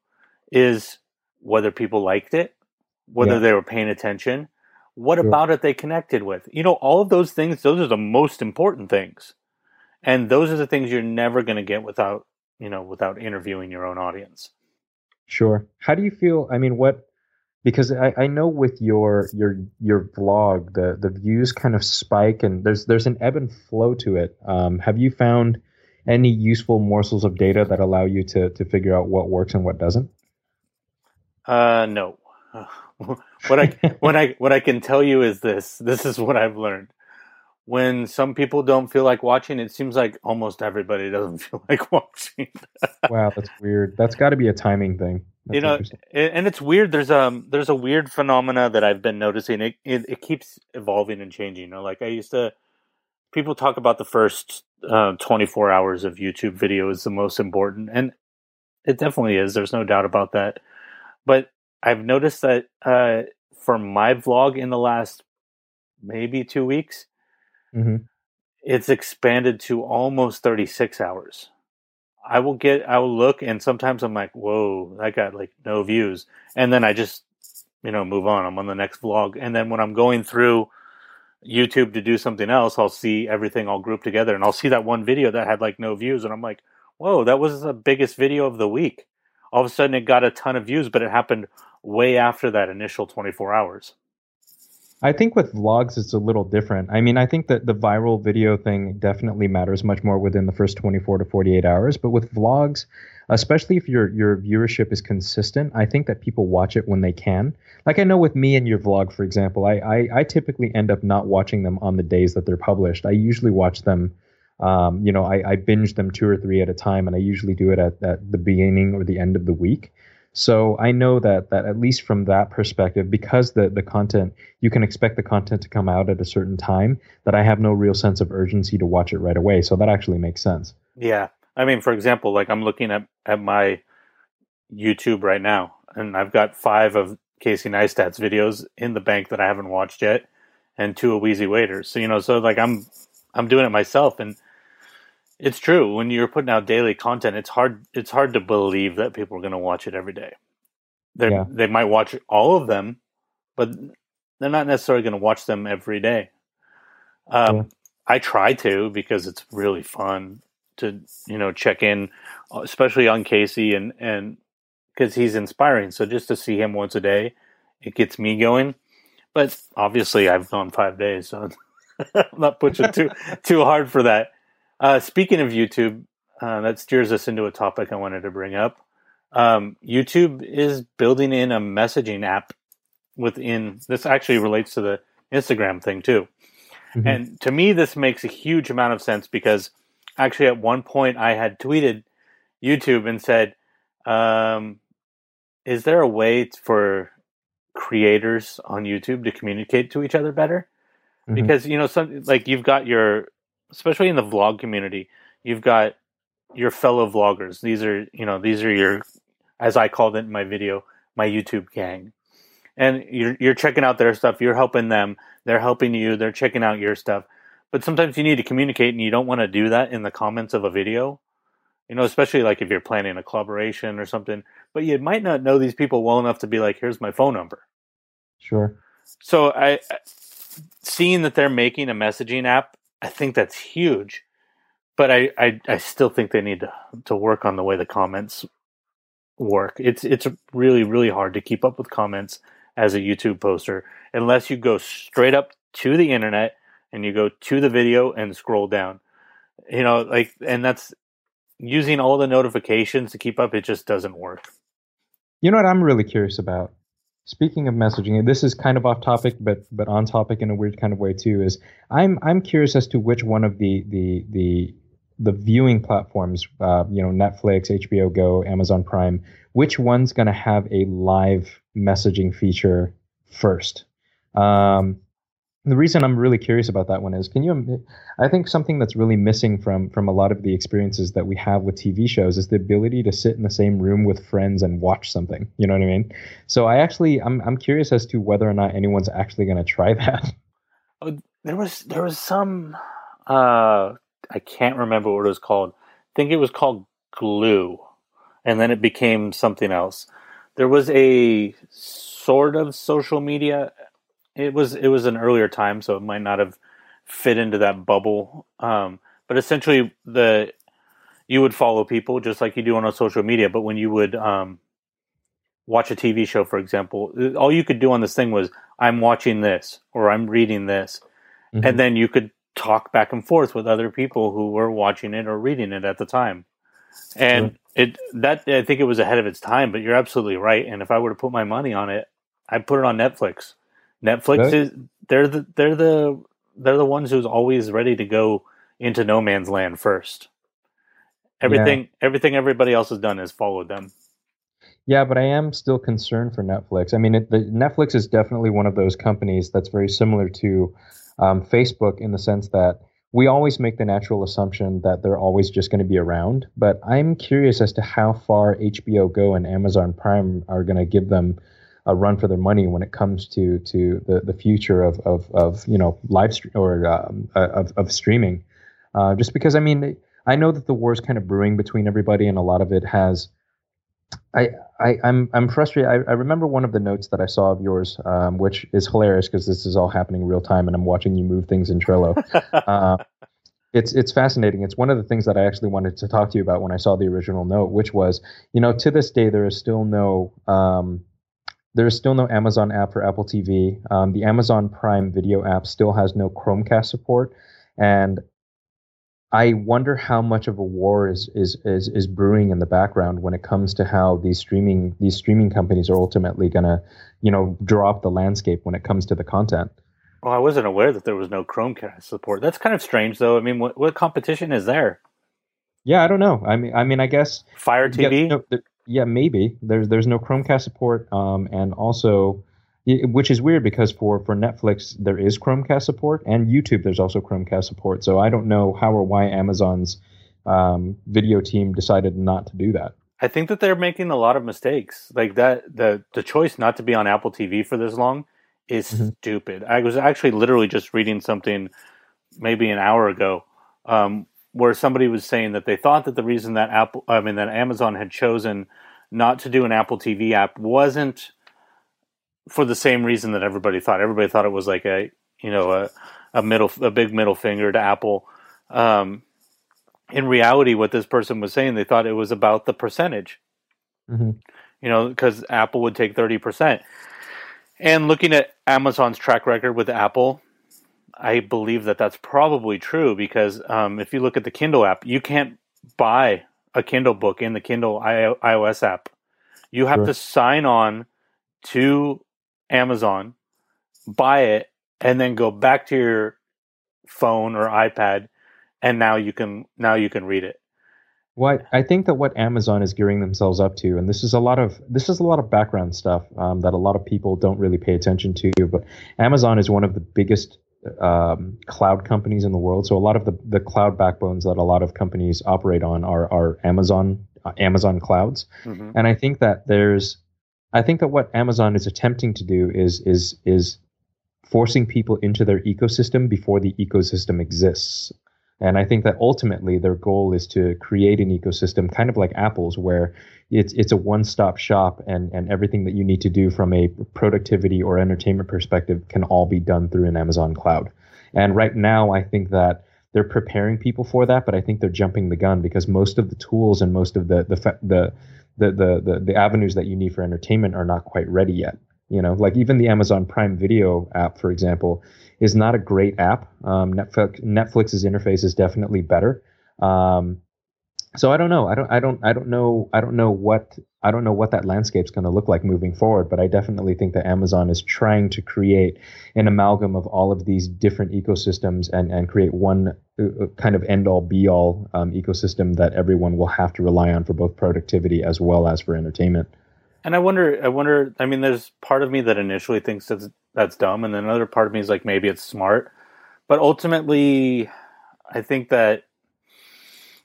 is whether people liked it whether Yeah. they were paying attention what about it they connected with. You know all of those things those are the most important things. And those are the things you're never going to get without you know without interviewing your own audience Sure. How do you feel? I mean, what? Because I, I know with your your your vlog, the the views kind of spike, and there's there's an ebb and flow to it. Um, have you found any useful morsels of data that allow you to to figure out what works and what doesn't? Uh, no. what I what I what I can tell you is this. This is what I've learned. When some people don't feel like watching, it seems like almost everybody doesn't feel like watching. wow, that's weird. That's got to be a timing thing. That's you know, and it's weird. There's um there's a weird phenomena that I've been noticing. It it, it keeps evolving and changing. You know, like I used to. People talk about the first uh, 24 hours of YouTube video is the most important, and it definitely is. There's no doubt about that. But I've noticed that uh, for my vlog in the last maybe two weeks, hmm it's expanded to almost 36 hours. I will get, I will look, and sometimes I'm like, whoa, that got like no views. And then I just, you know, move on. I'm on the next vlog. And then when I'm going through YouTube to do something else, I'll see everything all grouped together and I'll see that one video that had like no views. And I'm like, whoa, that was the biggest video of the week. All of a sudden it got a ton of views, but it happened way after that initial 24 hours. I think with vlogs, it's a little different. I mean, I think that the viral video thing definitely matters much more within the first 24 to 48 hours. But with vlogs, especially if your your viewership is consistent, I think that people watch it when they can. Like I know with me and your vlog, for example, I I, I typically end up not watching them on the days that they're published. I usually watch them. Um, you know, I, I binge them two or three at a time, and I usually do it at, at the beginning or the end of the week. So I know that that at least from that perspective, because the the content you can expect the content to come out at a certain time, that I have no real sense of urgency to watch it right away. So that actually makes sense. Yeah. I mean, for example, like I'm looking at, at my YouTube right now, and I've got five of Casey Neistat's videos in the bank that I haven't watched yet, and two of Wheezy Waiter's. So you know, so like I'm I'm doing it myself, and it's true when you're putting out daily content. It's hard it's hard to believe that people are going to watch it every day. They Yeah. they might watch all of them, but they're not necessarily going to watch them every day. Um, Yeah. I try to because it's really fun to you know check in, especially on Casey and and because he's inspiring. So just to see him once a day, it gets me going. But obviously, I've gone five days, so I'm not pushing too too hard for that. Uh, speaking of YouTube, uh, that steers us into a topic I wanted to bring up. um, YouTube is building in a messaging app within. This actually relates to the Instagram thing too. Mm-hmm. And to me, this makes a huge amount of sense because actually, at one point, I had tweeted YouTube and said, um, "Is there a way for creators on YouTube to communicate to each other better?" Mm-hmm. Because you know, some like you've got your, especially in the vlog community, you've got your fellow vloggers. These are you know these are your, as I called it in my video, my YouTube gang and you're you're checking out their stuff, you're helping them, they're helping you, they're checking out your stuff. But sometimes you need to communicate and you don't want to do that in the comments of a video. You know, especially like if you're planning a collaboration or something, but you might not know these people well enough to be like, here's my phone number. Sure. So I seeing that they're making a messaging app, I think that's huge. But I, I, I still think they need to, to work on the way the comments work. It's it's really, really hard to keep up with comments as a YouTube poster unless you go straight up to the internet and you go to the video and scroll down. You know, like, and that's using all the notifications to keep up. It just doesn't work. You know what I'm really curious about? Speaking of messaging, this is kind of off topic, but but on topic in a weird kind of way too. Is I'm I'm curious as to which one of the the the the viewing platforms, uh, you know, Netflix, HBO Go, Amazon Prime, which one's going to have a live messaging feature first? Um, the reason I'm really curious about that one is, can you? I think something that's really missing from from a lot of the experiences that we have with TV shows is the ability to sit in the same room with friends and watch something. You know what I mean? So I actually, I'm I'm curious as to whether or not anyone's actually going to try that. Oh, there was there was some. Uh, I can't remember what it was called. I think it was called Glue, and then it became something else. There was a sort of social media. It was it was an earlier time, so it might not have fit into that bubble. Um, but essentially, the you would follow people just like you do on a social media. But when you would um, watch a TV show, for example, all you could do on this thing was I'm watching this or I'm reading this, mm-hmm. and then you could talk back and forth with other people who were watching it or reading it at the time. And it that I think it was ahead of its time, but you're absolutely right. And if I were to put my money on it, I'd put it on Netflix. Netflix is they're the they're the they're the ones who's always ready to go into no man's land first. Everything yeah. everything everybody else has done is followed them. Yeah, but I am still concerned for Netflix. I mean, it, the, Netflix is definitely one of those companies that's very similar to um, Facebook in the sense that we always make the natural assumption that they're always just going to be around. But I'm curious as to how far HBO Go and Amazon Prime are going to give them a run for their money when it comes to to the, the future of, of, of you know live stream or um, uh, of, of streaming. Uh, just because I mean I know that the war is kind of brewing between everybody, and a lot of it has I, I am I'm, I'm frustrated. I, I remember one of the notes that I saw of yours, um, which is hilarious because this is all happening real time, and I'm watching you move things in Trello. uh, it's it's fascinating. It's one of the things that I actually wanted to talk to you about when I saw the original note, which was, you know, to this day there is still no um, there is still no Amazon app for Apple TV. Um, the Amazon Prime Video app still has no Chromecast support, and I wonder how much of a war is, is is is brewing in the background when it comes to how these streaming these streaming companies are ultimately going to, you know, draw up the landscape when it comes to the content. Well, I wasn't aware that there was no Chromecast support. That's kind of strange, though. I mean, what, what competition is there? Yeah, I don't know. I mean, I mean, I guess Fire TV. Yeah maybe there's there's no Chromecast support, um, and also which is weird because for for Netflix there is Chromecast support and YouTube there's also Chromecast support. So I don't know how or why Amazon's um, video team decided not to do that. I think that they're making a lot of mistakes. Like that the the choice not to be on Apple TV for this long is mm-hmm. stupid. I was actually literally just reading something maybe an hour ago um, where somebody was saying that they thought that the reason that Apple I mean that Amazon had chosen not to do an Apple TV app wasn't for the same reason that everybody thought. Everybody thought it was like a you know a a middle a big middle finger to Apple. Um, in reality, what this person was saying, they thought it was about the percentage. Mm-hmm. You know, because Apple would take thirty percent. And looking at Amazon's track record with Apple, I believe that that's probably true because um, if you look at the Kindle app, you can't buy a Kindle book in the Kindle iOS app You have Sure. to sign on to Amazon, buy it, and then go back to your phone or iPad, and now you can now you can read it. What I think that what Amazon is gearing themselves up to, and this is a lot of this is a lot of background stuff um, that a lot of people don't really pay attention to. But Amazon is one of the biggest um, cloud companies in the world. So a lot of the, the cloud backbones that a lot of companies operate on are are Amazon uh, Amazon clouds. Mhm. And I think that there's, I think that what Amazon is attempting to do is is is forcing people into their ecosystem before the ecosystem exists. And I think that ultimately their goal is to create an ecosystem, kind of like Apple's, where it's it's a one-stop shop, and and everything that you need to do from a productivity or entertainment perspective can all be done through an Amazon cloud. And right now, I think that they're preparing people for that, but I think they're jumping the gun because most of the tools and most of the the the the the the, the avenues that you need for entertainment are not quite ready yet. You know, like even the Amazon Prime Video app, for example, is not a great app. Um, Netflix Netflix's interface is definitely better. Um, so I don't know. I don't. I don't. I don't know. I don't know what. I don't know what that landscape's going to look like moving forward. But I definitely think that Amazon is trying to create an amalgam of all of these different ecosystems and and create one uh, uh, kind of end all be all um, ecosystem that everyone will have to rely on for both productivity as well as for entertainment. And I wonder, I wonder. I mean, there's part of me that initially thinks that's that's dumb, and then another part of me is like, maybe it's smart. But ultimately, I think that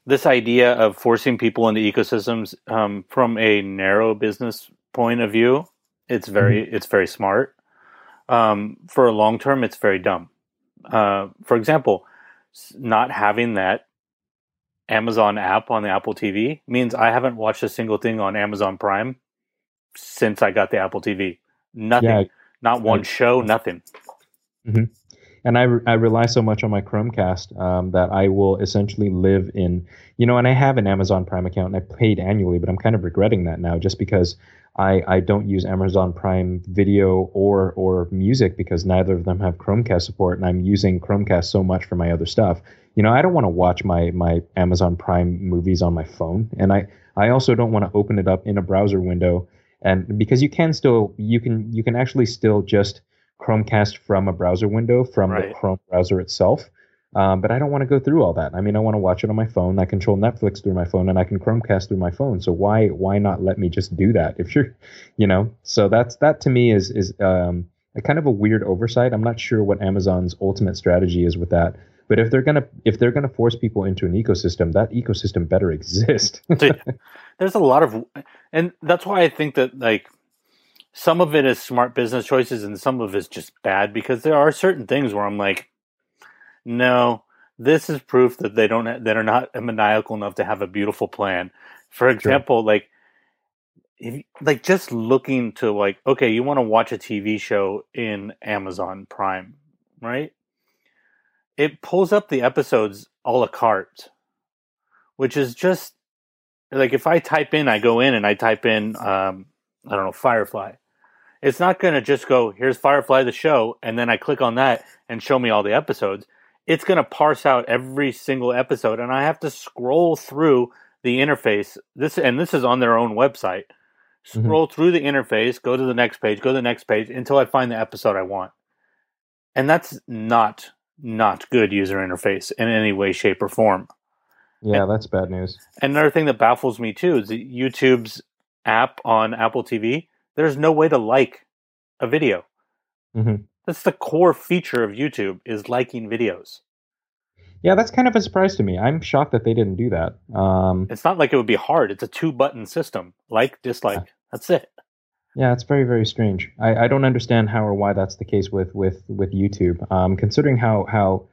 this idea of forcing people into ecosystems um, from a narrow business point of view, it's very it's very smart. Um, for a long term, it's very dumb. Uh, for example, not having that Amazon app on the Apple TV means I haven't watched a single thing on Amazon Prime since I got the Apple TV. Nothing. Yeah, Not one I- show, nothing. and I, re- I rely so much on my Chromecast um, that I will essentially live in, you know, and I have an Amazon Prime account and I paid annually, but I'm kind of regretting that now just because I, I don't use Amazon Prime video or or music because neither of them have Chromecast support and I'm using Chromecast so much for my other stuff. You know, I don't want to watch my my Amazon Prime movies on my phone and I I also don't want to open it up in a browser window and because you can still you can you can actually still just Chromecast from a browser window from Right. the Chrome browser itself. Um, but I don't want to go through all that. I mean, I want to watch it on my phone. I control Netflix through my phone, and I can Chromecast through my phone. So why why not let me just do that? If you're, you know, so that's that to me is is um, a kind of a weird oversight. I'm not sure what Amazon's ultimate strategy is with that. But if they're gonna if they're gonna force people into an ecosystem, that ecosystem better exist. There's a lot of, and that's why I think that like some of it is smart business choices and some of it's just bad because there are certain things where I'm like, no, this is proof that they don't that are not maniacal enough to have a beautiful plan. For example, like if, like just looking to like okay, you want to watch a TV show in Amazon Prime, right? It pulls up the episodes a la carte, which is just like if I type in, I go in and I type in, um, I don't know, Firefly. It's not going to just go, here's Firefly the show, and then I click on that and show me all the episodes. It's going to parse out every single episode, and I have to scroll through the interface. This and this is on their own website. Scroll through the interface, go to the next page, go to the next page until I find the episode I want. And that's not not good user interface in any way, shape, or form. yeah, that's bad news. And another thing that baffles me too is that YouTube's app on Apple TV. There's no way to like a video. Mhm. That's the core feature of YouTube is liking videos. Yeah, that's kind of a surprise to me. I'm shocked that they didn't do that. Um, It's not like it would be hard. It's a two button system. Like, dislike. That's it. Yeah, it's very very strange. I, I don't understand how or why that's the case with with with YouTube. Um, considering how how,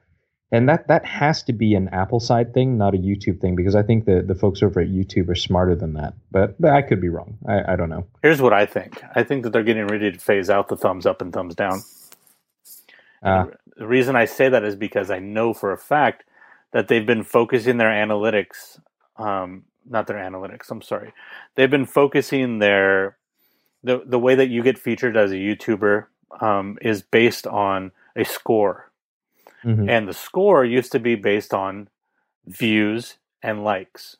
and that that has to be an Apple side thing, not a YouTube thing, because I think the the folks over at YouTube are smarter than that. But but I could be wrong. I, I don't know. Here's what I think. I think that they're getting ready to phase out the thumbs up and thumbs down. Uh, the reason I say that is because I know for a fact that they've been focusing their analytics, um, not their analytics. I'm sorry, they've been focusing their the the way that you get featured as a YouTuber um, is based on a score, mhm. and the score used to be based on views and likes.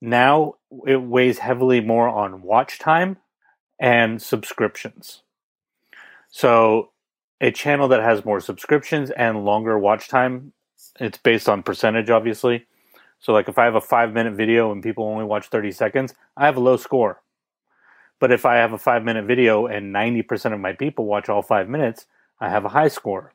now it weighs heavily more on watch time and subscriptions. So a channel that has more subscriptions and longer watch time, it's based on percentage, obviously. So, like if I have a five minute video and people only watch 30 seconds, I have a low score. But if I have a five minute video and 90% of my people watch all five minutes, I have a high score.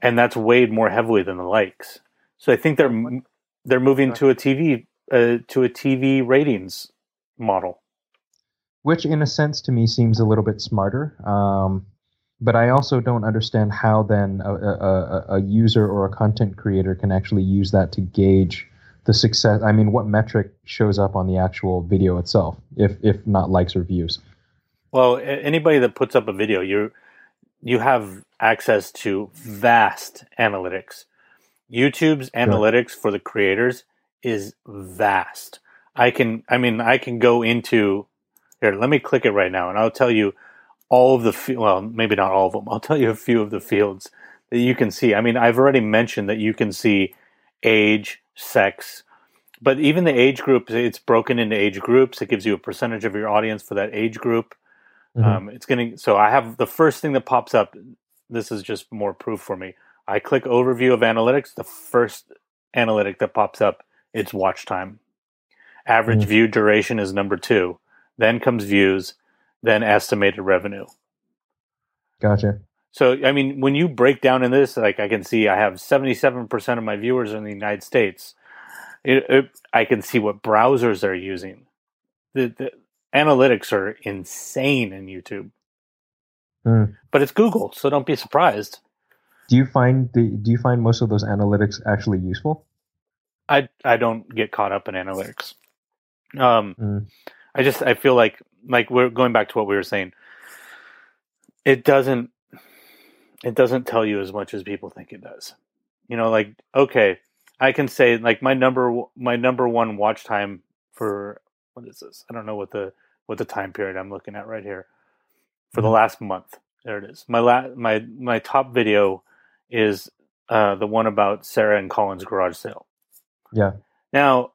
And that's weighed more heavily than the likes. So I think they're they're moving to a TV uh, to a TV ratings model, which in a sense to me seems a little bit smarter. Um, but I also don't understand how then a, a, a, user or a content creator can actually use that to gauge the success. I mean, what metric shows up on the actual video itself, if if not likes or views? Well, anybody that puts up a video, you you have access to vast analytics. YouTube's analytics for the creators is vast. I can, I mean, I can go into here. Let me click it right now, and I'll tell you all of the well, maybe not all of them. I'll tell you a few of the fields that you can see. I mean, I've already mentioned that you can see age, sex, but even the age group, it's broken into age groups. It gives you a percentage of your audience for that age group. Mm-hmm. Um, it's going to, so I have the first thing that pops up. This is just more proof for me. I click overview of analytics. The first analytic that pops up, it's watch time. Average mm-hmm. view duration is number two. Then comes views then estimated revenue. Gotcha. So, I mean, when you break down in this, like I can see I have 77% of my viewers in the United States. It, it, I can see what browsers they're using. The, the analytics are insane in YouTube. Mm. But it's Google, so don't be surprised. Do you find the, do you find most of those analytics actually useful? I I don't get caught up in analytics. Um, mm. I just I feel like like we're going back to what we were saying. It doesn't it doesn't tell you as much as people think it does. You know, like okay, I can say like my number my number one watch time for what is this? I don't know what the what the time period I'm looking at right here for the mm-hmm. last month. There it is. My la- my my top video is uh, the one about Sarah and Colin's garage sale. Yeah. Now,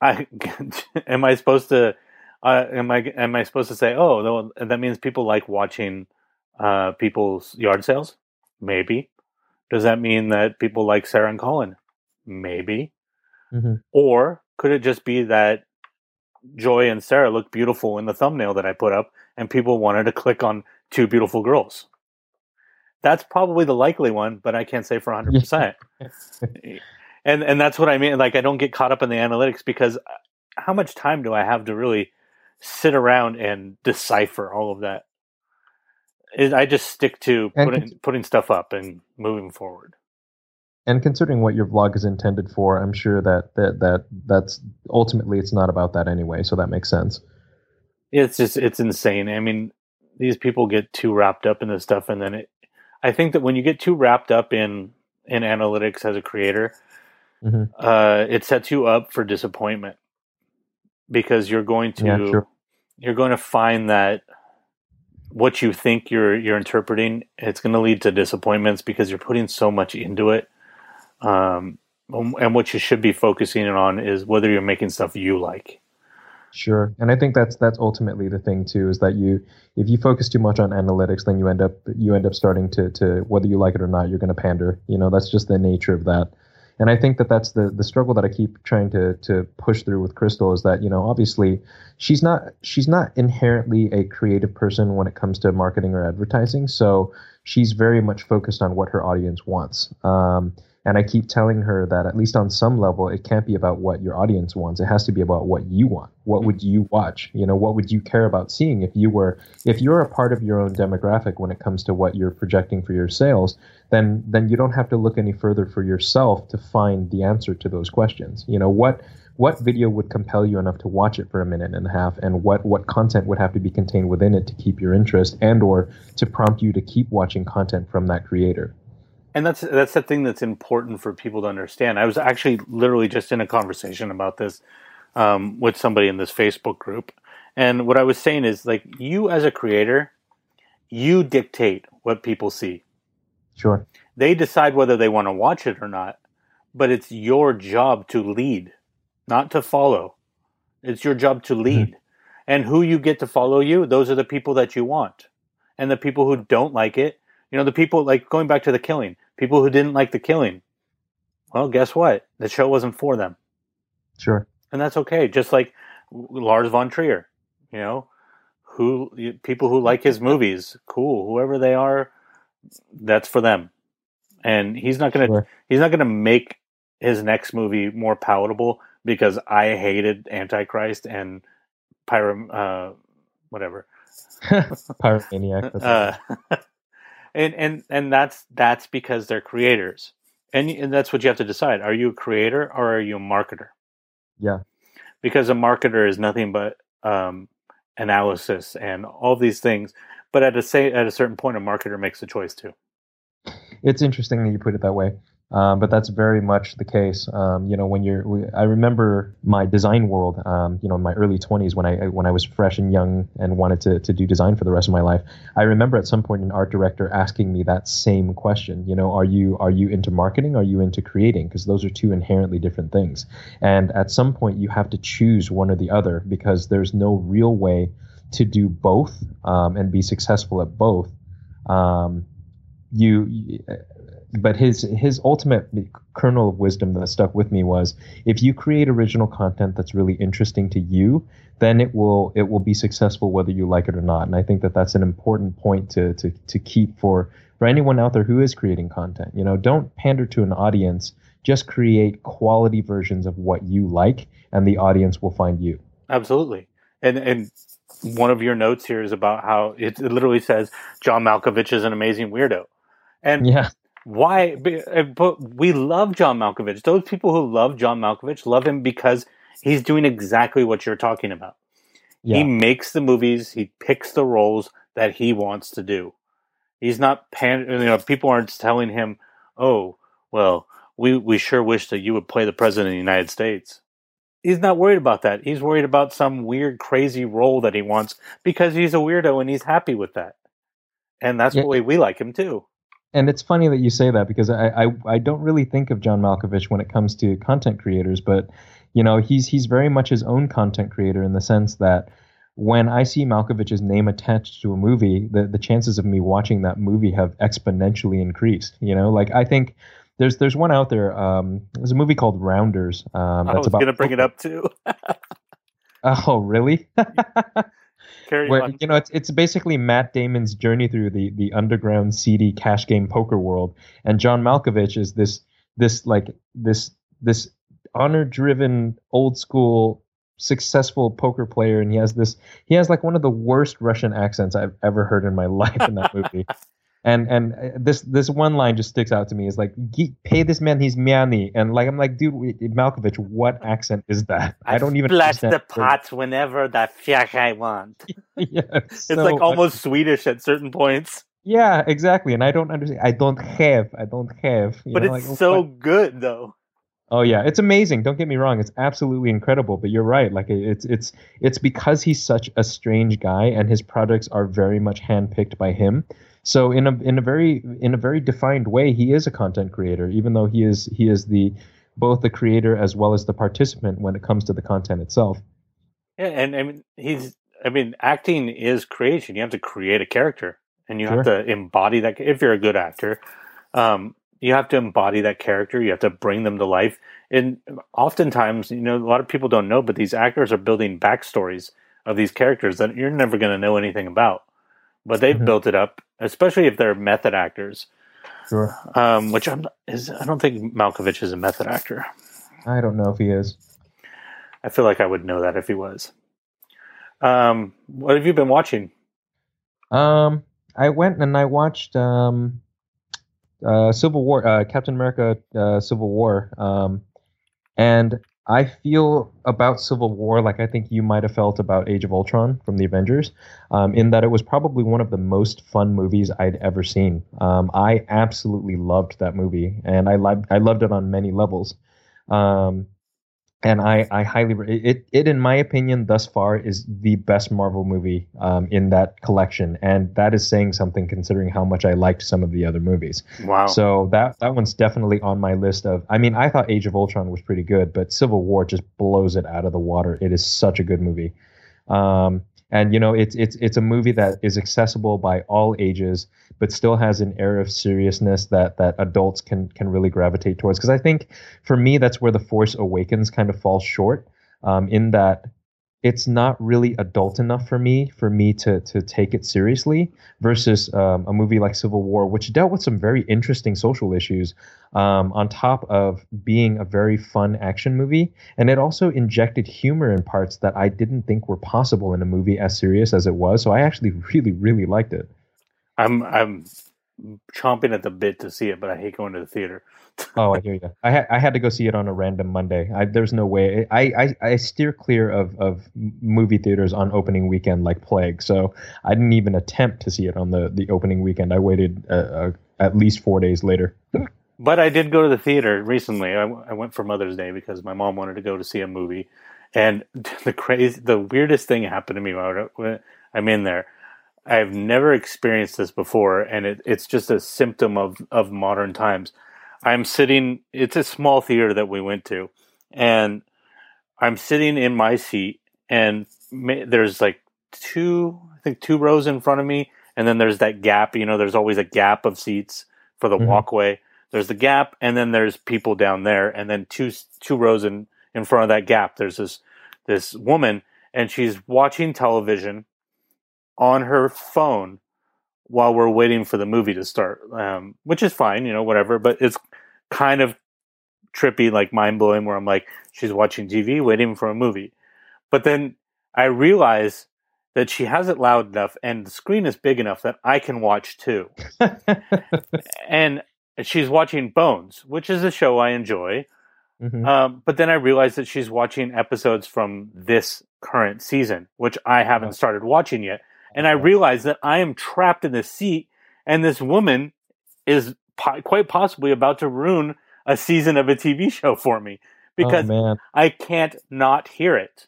I am I supposed to uh, am I am I supposed to say, oh, that means people like watching uh, people's yard sales? Maybe. Does that mean that people like Sarah and Colin? Maybe. Mm-hmm. Or could it just be that Joy and Sarah look beautiful in the thumbnail that I put up, and people wanted to click on two beautiful girls? That's probably the likely one, but I can't say for 100%. and and that's what I mean. Like I don't get caught up in the analytics because uh, how much time do I have to really sit around and decipher all of that. I just stick to putting cons- putting stuff up and moving forward. And considering what your vlog is intended for, I'm sure that that that that's ultimately it's not about that anyway. So that makes sense. It's just it's insane. I mean, these people get too wrapped up in this stuff, and then it. I think that when you get too wrapped up in in analytics as a creator, mm-hmm. uh, it sets you up for disappointment because you're going to yeah, sure. you're going to find that what you think you're you're interpreting it's going to lead to disappointments because you're putting so much into it. Um, and what you should be focusing on is whether you're making stuff you like. Sure. And i think that's that's ultimately the thing too is that you if you focus too much on analytics then you end up you end up starting to to whether you like it or not you're going to pander. You know that's just the nature of that and I think that that's the the struggle that I keep trying to to push through with Crystal is that you know obviously she's not she's not inherently a creative person when it comes to marketing or advertising, so she's very much focused on what her audience wants. Um, and I keep telling her that at least on some level, it can't be about what your audience wants. It has to be about what you want. What would mm-hmm. you watch? You know, what would you care about seeing if you were if you're a part of your own demographic when it comes to what you're projecting for your sales, then then you don't have to look any further for yourself to find the answer to those questions. You know, what what video would compel you enough to watch it for a minute and a half and what what content would have to be contained within it to keep your interest and or to prompt you to keep watching content from that creator and that's that's the thing that's important for people to understand. I was actually literally just in a conversation about this um, with somebody in this Facebook group, and what I was saying is like you as a creator, you dictate what people see. Sure. They decide whether they want to watch it or not, but it's your job to lead, not to follow. It's your job to lead. Mm-hmm. And who you get to follow you, those are the people that you want. And the people who don't like it, you know, the people like going back to the killing, people who didn't like the killing. Well, guess what? The show wasn't for them. Sure. And that's okay. Just like Lars von Trier, you know, who people who like his movies, cool. Whoever they are, that's for them. And he's not gonna sure. he's not gonna make his next movie more palatable because I hated Antichrist and Pyro uh, whatever. Pyromaniac. uh, and and and that's that's because they're creators, and and that's what you have to decide: are you a creator or are you a marketer? Yeah, because a marketer is nothing but um, analysis and all these things. But at a say at a certain point, a marketer makes a choice too. It's interesting that you put it that way. Um, but that's very much the case. Um, you know, when you're, I remember my design world. Um, you know, in my early 20s when I when I was fresh and young and wanted to to do design for the rest of my life. I remember at some point an art director asking me that same question. You know, are you are you into marketing? Are you into creating? Because those are two inherently different things. And at some point, you have to choose one or the other because there's no real way to do both um, and be successful at both. Um, you but his his ultimate kernel of wisdom that stuck with me was if you create original content that's really interesting to you then it will it will be successful whether you like it or not. And i think that that's an important point to to to keep for for anyone out there who is creating content. You know don't pander to an audience. Just create quality versions of what you like and the audience will find you. Absolutely. And and one of your notes here is about how it, it literally says john malkovich is an amazing weirdo. And yeah why? Uh, but we love John Malkovich. Those people who love John Malkovich love him because he's doing exactly what you're talking about. Yeah. He makes the movies. He picks the roles that he wants to do. He's not pan. You know, people aren't telling him, "Oh, well, we we sure wish that you would play the president of the United States." He's not worried about that. He's worried about some weird, crazy role that he wants because he's a weirdo and he's happy with that. And that's yeah. the way we like him too and it's funny that you say that because I, I, I don't really think of John Malkovich when it comes to content creators, but you know he's he's very much his own content creator in the sense that when I see Malkovich's name attached to a movie, the the chances of me watching that movie have exponentially increased. You know, like I think there's there's one out there. Um, there's a movie called Rounders. Um, I was going to bring it up too. oh, really? Carry where, on. You know, it's it's basically Matt Damon's journey through the the underground seedy cash game poker world, and John Malkovich is this this like this this honor driven old school successful poker player. And he has this he has like one of the worst russian accents i've ever heard in my life in that movie and and uh, this this one line just sticks out to me. Is like pay this man his money. And like i'm like dude malkovich what accent is that? I, I don't even splash the pot whenever the fuck i want. Yeah it's, it's so like almost swedish at certain points. Yeah exactly. And i don't understand i don't have i don't have but know, it's like, so what? good though Oh yeah, it's amazing. Don't get me wrong; it's absolutely incredible. But you're right; like it's it's it's because he's such a strange guy, and his products are very much handpicked by him. So in a in a very in a very defined way, he is a content creator, even though he is he is the both the creator as well as the participant when it comes to the content itself. Yeah, and I mean he's I mean acting is creation. You have to create a character, and you sure. have to embody that. If you're a good actor, um, you have to embody that character. You have to bring them to life. And oftentimes, you know, a lot of people don't know, but these actors are building backstories of these characters that you're never going to know anything about but they've mm-hmm. built it up, especially if they're method actors. Sure. Um, which I'm is I don't think Malkovich is a method actor. I don't know if he is. I feel like I would know that if he was. Um, what have you been watching? Um, I went and I watched um, uh, Civil War, uh, Captain America, uh, Civil War, um, and I feel about Civil War like I think you might have felt about Age of Ultron from the Avengers, um, in that it was probably one of the most fun movies I'd ever seen. Um, I absolutely loved that movie, and I loved I loved it on many levels. Um, and I, I highly it it in my opinion thus far is the best Marvel movie um, in that collection, and that is saying something considering how much I liked some of the other movies. Wow! So that that one's definitely on my list of. I mean, I thought Age of Ultron was pretty good, but Civil War just blows it out of the water. It is such a good movie. Um, and you know it's it's it's a movie that is accessible by all ages but still has an air of seriousness that that adults can can really gravitate towards. Because i think for me that's where the force awakens kind of falls short um, in that it's not really adult enough for me for me to to take it seriously versus um, a movie like Civil War, which dealt with some very interesting social issues, um, on top of being a very fun action movie, and it also injected humor in parts that I didn't think were possible in a movie as serious as it was. So I actually really really liked it. I'm I'm chomping at the bit to see it, but I hate going to the theater. Oh, I hear you. I had I had to go see it on a random Monday. I, there's no way. I, I, I steer clear of, of movie theaters on opening weekend like plague. So I didn't even attempt to see it on the, the opening weekend. I waited uh, uh, at least four days later. but I did go to the theater recently. I, I went for Mother's Day because my mom wanted to go to see a movie, and the crazy, the weirdest thing happened to me when I'm in there. I've never experienced this before, and it, it's just a symptom of, of modern times. I'm sitting, it's a small theater that we went to, and I'm sitting in my seat, and there's like two, I think two rows in front of me, and then there's that gap. You know, there's always a gap of seats for the mm-hmm. walkway. There's the gap, and then there's people down there, and then two two rows in in front of that gap. There's this this woman, and she's watching television on her phone while we're waiting for the movie to start, um, which is fine, you know, whatever. But it's kind of trippy, like mind blowing, where I'm like, she's watching TV, waiting for a movie. But then I realize that she has it loud enough and the screen is big enough that I can watch too. and she's watching Bones, which is a show I enjoy. Mm-hmm. Um, but then I realized that she's watching episodes from this current season, which I haven't started watching yet and I realize that I am trapped in this seat, and this woman is po- quite possibly about to ruin a season of a TV show for me oh, because oh, I can't not hear it.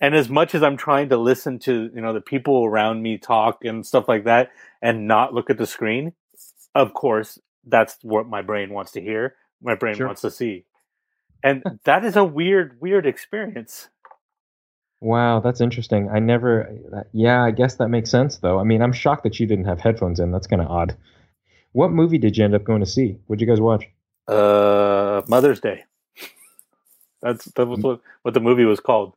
And as much as I'm trying to listen to you know the people around me talk and stuff like that, and not look at the screen, of course that's what my brain wants to hear. My brain sure. wants to see, and that is a weird, weird experience. Wow, that's interesting. I never. Uh, yeah, I guess that makes sense though. I mean, I'm shocked that you didn't have headphones in. That's kind of odd. What movie did you end up going to see? What'd you guys watch? Uh, Mother's Day. That's that was what, what the movie was called.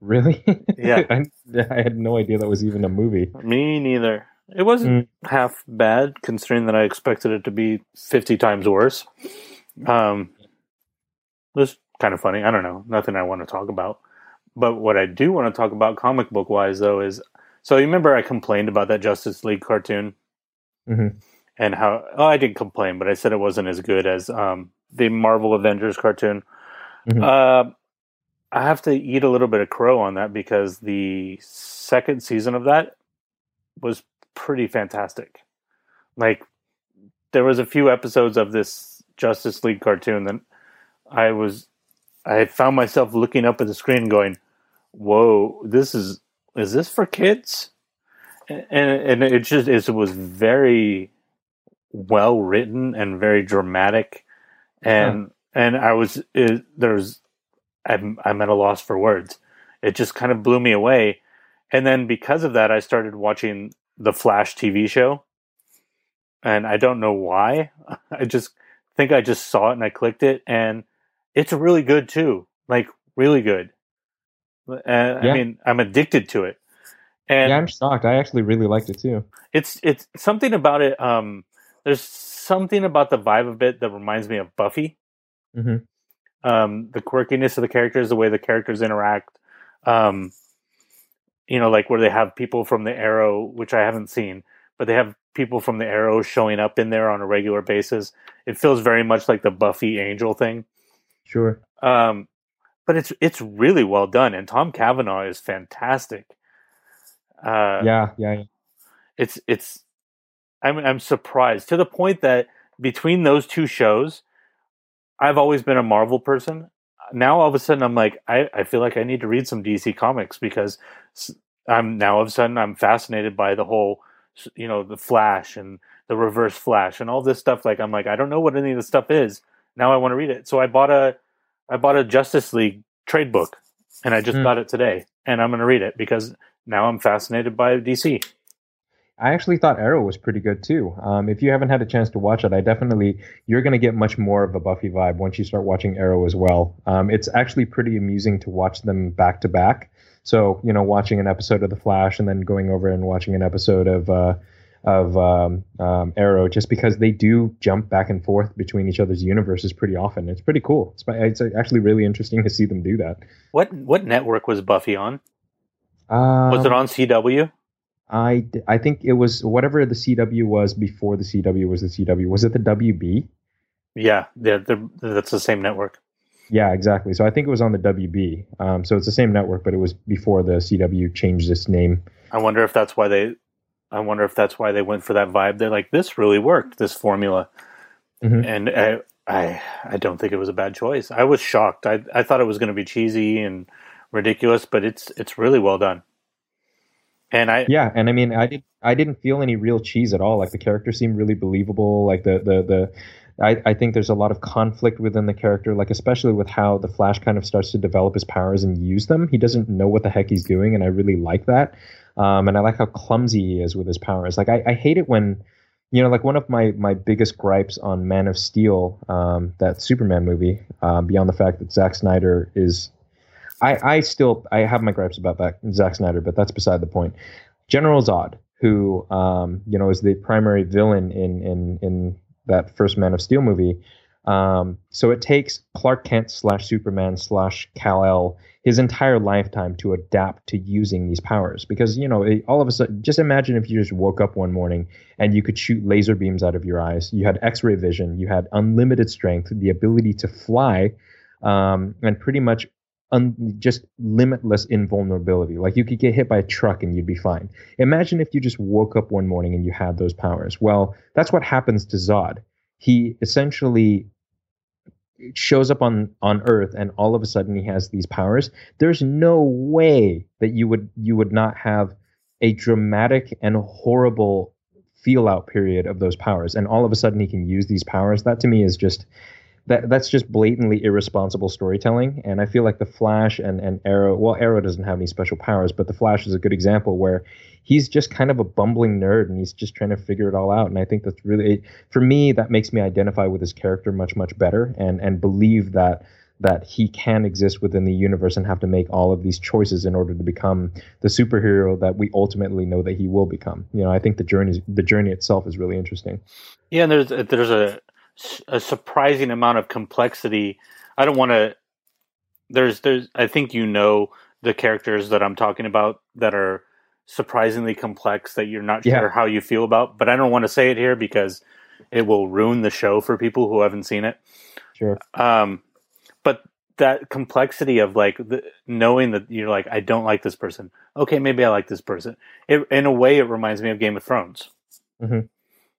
Really? Yeah. I, I, had no idea that was even a movie. Me neither. It wasn't mm. half bad considering that I expected it to be 50 times worse. Um, it was kind of funny. I don't know. Nothing I want to talk about. But what I do want to talk about comic book wise though is so you remember I complained about that Justice League cartoon mm-hmm. And how oh I didn't complain, but I said it wasn't as good as um, the Marvel Avengers cartoon. Mm-hmm. Uh, I have to eat a little bit of crow on that because the second season of that was pretty fantastic. Like there was a few episodes of this Justice League cartoon that I was I found myself looking up at the screen going, whoa, this is is this for kids? And and it just it was very well written and very dramatic, and huh. and I was it, there's I'm I'm at a loss for words. It just kind of blew me away, and then because of that, I started watching the Flash TV show, and I don't know why. I just think I just saw it and I clicked it, and it's really good too. Like really good. And yeah. I mean, I'm addicted to it. And yeah, I'm shocked. I actually really liked it too. It's it's something about it. Um, there's something about the vibe of it that reminds me of Buffy. Mm-hmm. Um, the quirkiness of the characters, the way the characters interact. Um, you know, like where they have people from the Arrow, which I haven't seen, but they have people from the Arrow showing up in there on a regular basis. It feels very much like the Buffy Angel thing. Sure. Um, but it's it's really well done, and Tom Cavanagh is fantastic. Uh, yeah, yeah, It's it's. I'm I'm surprised to the point that between those two shows, I've always been a Marvel person. now all of a sudden I'm like, I, I feel like I need to read some DC comics because I'm now all of a sudden I'm fascinated by the whole, you know, the Flash and the Reverse Flash and all this stuff. Like I'm like, I don't know what any of this stuff is. Now I want to read it. So I bought a, I bought a Justice League trade book, and I just mm. got it today, and I'm going to read it because now I'm fascinated by DC. I actually thought Arrow was pretty good too. Um, if you haven't had a chance to watch it, I definitely you're going to get much more of a Buffy vibe once you start watching Arrow as well. Um, it's actually pretty amusing to watch them back to back. So you know, watching an episode of The Flash and then going over and watching an episode of uh, of um, um, Arrow, just because they do jump back and forth between each other's universes pretty often. It's pretty cool. It's, it's actually really interesting to see them do that. What what network was Buffy on? was it um, on CW? I, I think it was whatever the CW was before the CW was the CW. Was it the WB? Yeah, they're, they're, that's the same network. Yeah, exactly. So I think it was on the WB. Um, so it's the same network, but it was before the CW changed its name. I wonder if that's why they. I wonder if that's why they went for that vibe. They're like, this really worked, this formula, mm-hmm. and I, I, I don't think it was a bad choice. I was shocked. I, I thought it was going to be cheesy and ridiculous, but it's, it's really well done. And I yeah, and I mean, I did I didn't feel any real cheese at all. Like the character seemed really believable. Like the the the. I, I think there's a lot of conflict within the character, like especially with how the Flash kind of starts to develop his powers and use them. He doesn't know what the heck he's doing, and I really like that. Um, and I like how clumsy he is with his powers. Like I, I hate it when, you know, like one of my my biggest gripes on Man of Steel, um, that Superman movie, um, beyond the fact that Zack Snyder is I, I still I have my gripes about that Zack Snyder, but that's beside the point. General Zod, who um, you know is the primary villain in in in that first Man of Steel movie. Um, so it takes Clark Kent slash Superman slash Kal El his entire lifetime to adapt to using these powers because you know it, all of a sudden just imagine if you just woke up one morning and you could shoot laser beams out of your eyes you had x-ray vision you had unlimited strength the ability to fly um, and pretty much un, just limitless invulnerability. Like you could get hit by a truck and you'd be fine. Imagine if you just woke up one morning and you had those powers. Well, that's what happens to Zod. He essentially shows up on on Earth and all of a sudden he has these powers. There's no way that you would you would not have a dramatic and horrible feel out period of those powers and all of a sudden he can use these powers that to me is just that that's just blatantly irresponsible storytelling. And I feel like the Flash and, and Arrow, well, Arrow doesn't have any special powers, but the Flash is a good example where he's just kind of a bumbling nerd and he's just trying to figure it all out. And I think that's really, for me, that makes me identify with his character much, much better and, and believe that that he can exist within the universe and have to make all of these choices in order to become the superhero that we ultimately know that he will become. You know, I think the journey the journey itself is really interesting. Yeah, and there's there's a a surprising amount of complexity. I don't want to. There's there's. I think you know the characters that I'm talking about that are surprisingly complex that you're not yeah. sure how you feel about. But I don't want to say it here because it will ruin the show for people who haven't seen it. Sure. Um, but that complexity of like the, knowing that you're like I don't like this person. Okay, maybe I like this person. It, in a way, it reminds me of Game of Thrones. Mm-hmm.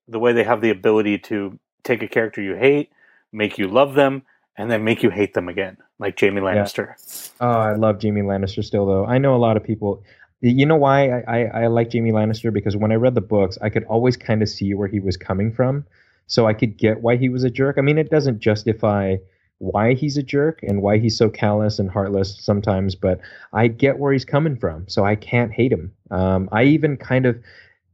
The way they have the ability to take a character you hate, make you love them, and then make you hate them again, like Jaime Lannister. Yeah. Oh, I love Jaime Lannister still, though. I know a lot of people. You know why I, I, I like Jaime Lannister? Because when I read the books, I could always kind of see where he was coming from. So I could get why he was a jerk. I mean, it doesn't justify why he's a jerk and why he's so callous and heartless sometimes, but I get where he's coming from. So I can't hate him. Um, I even kind of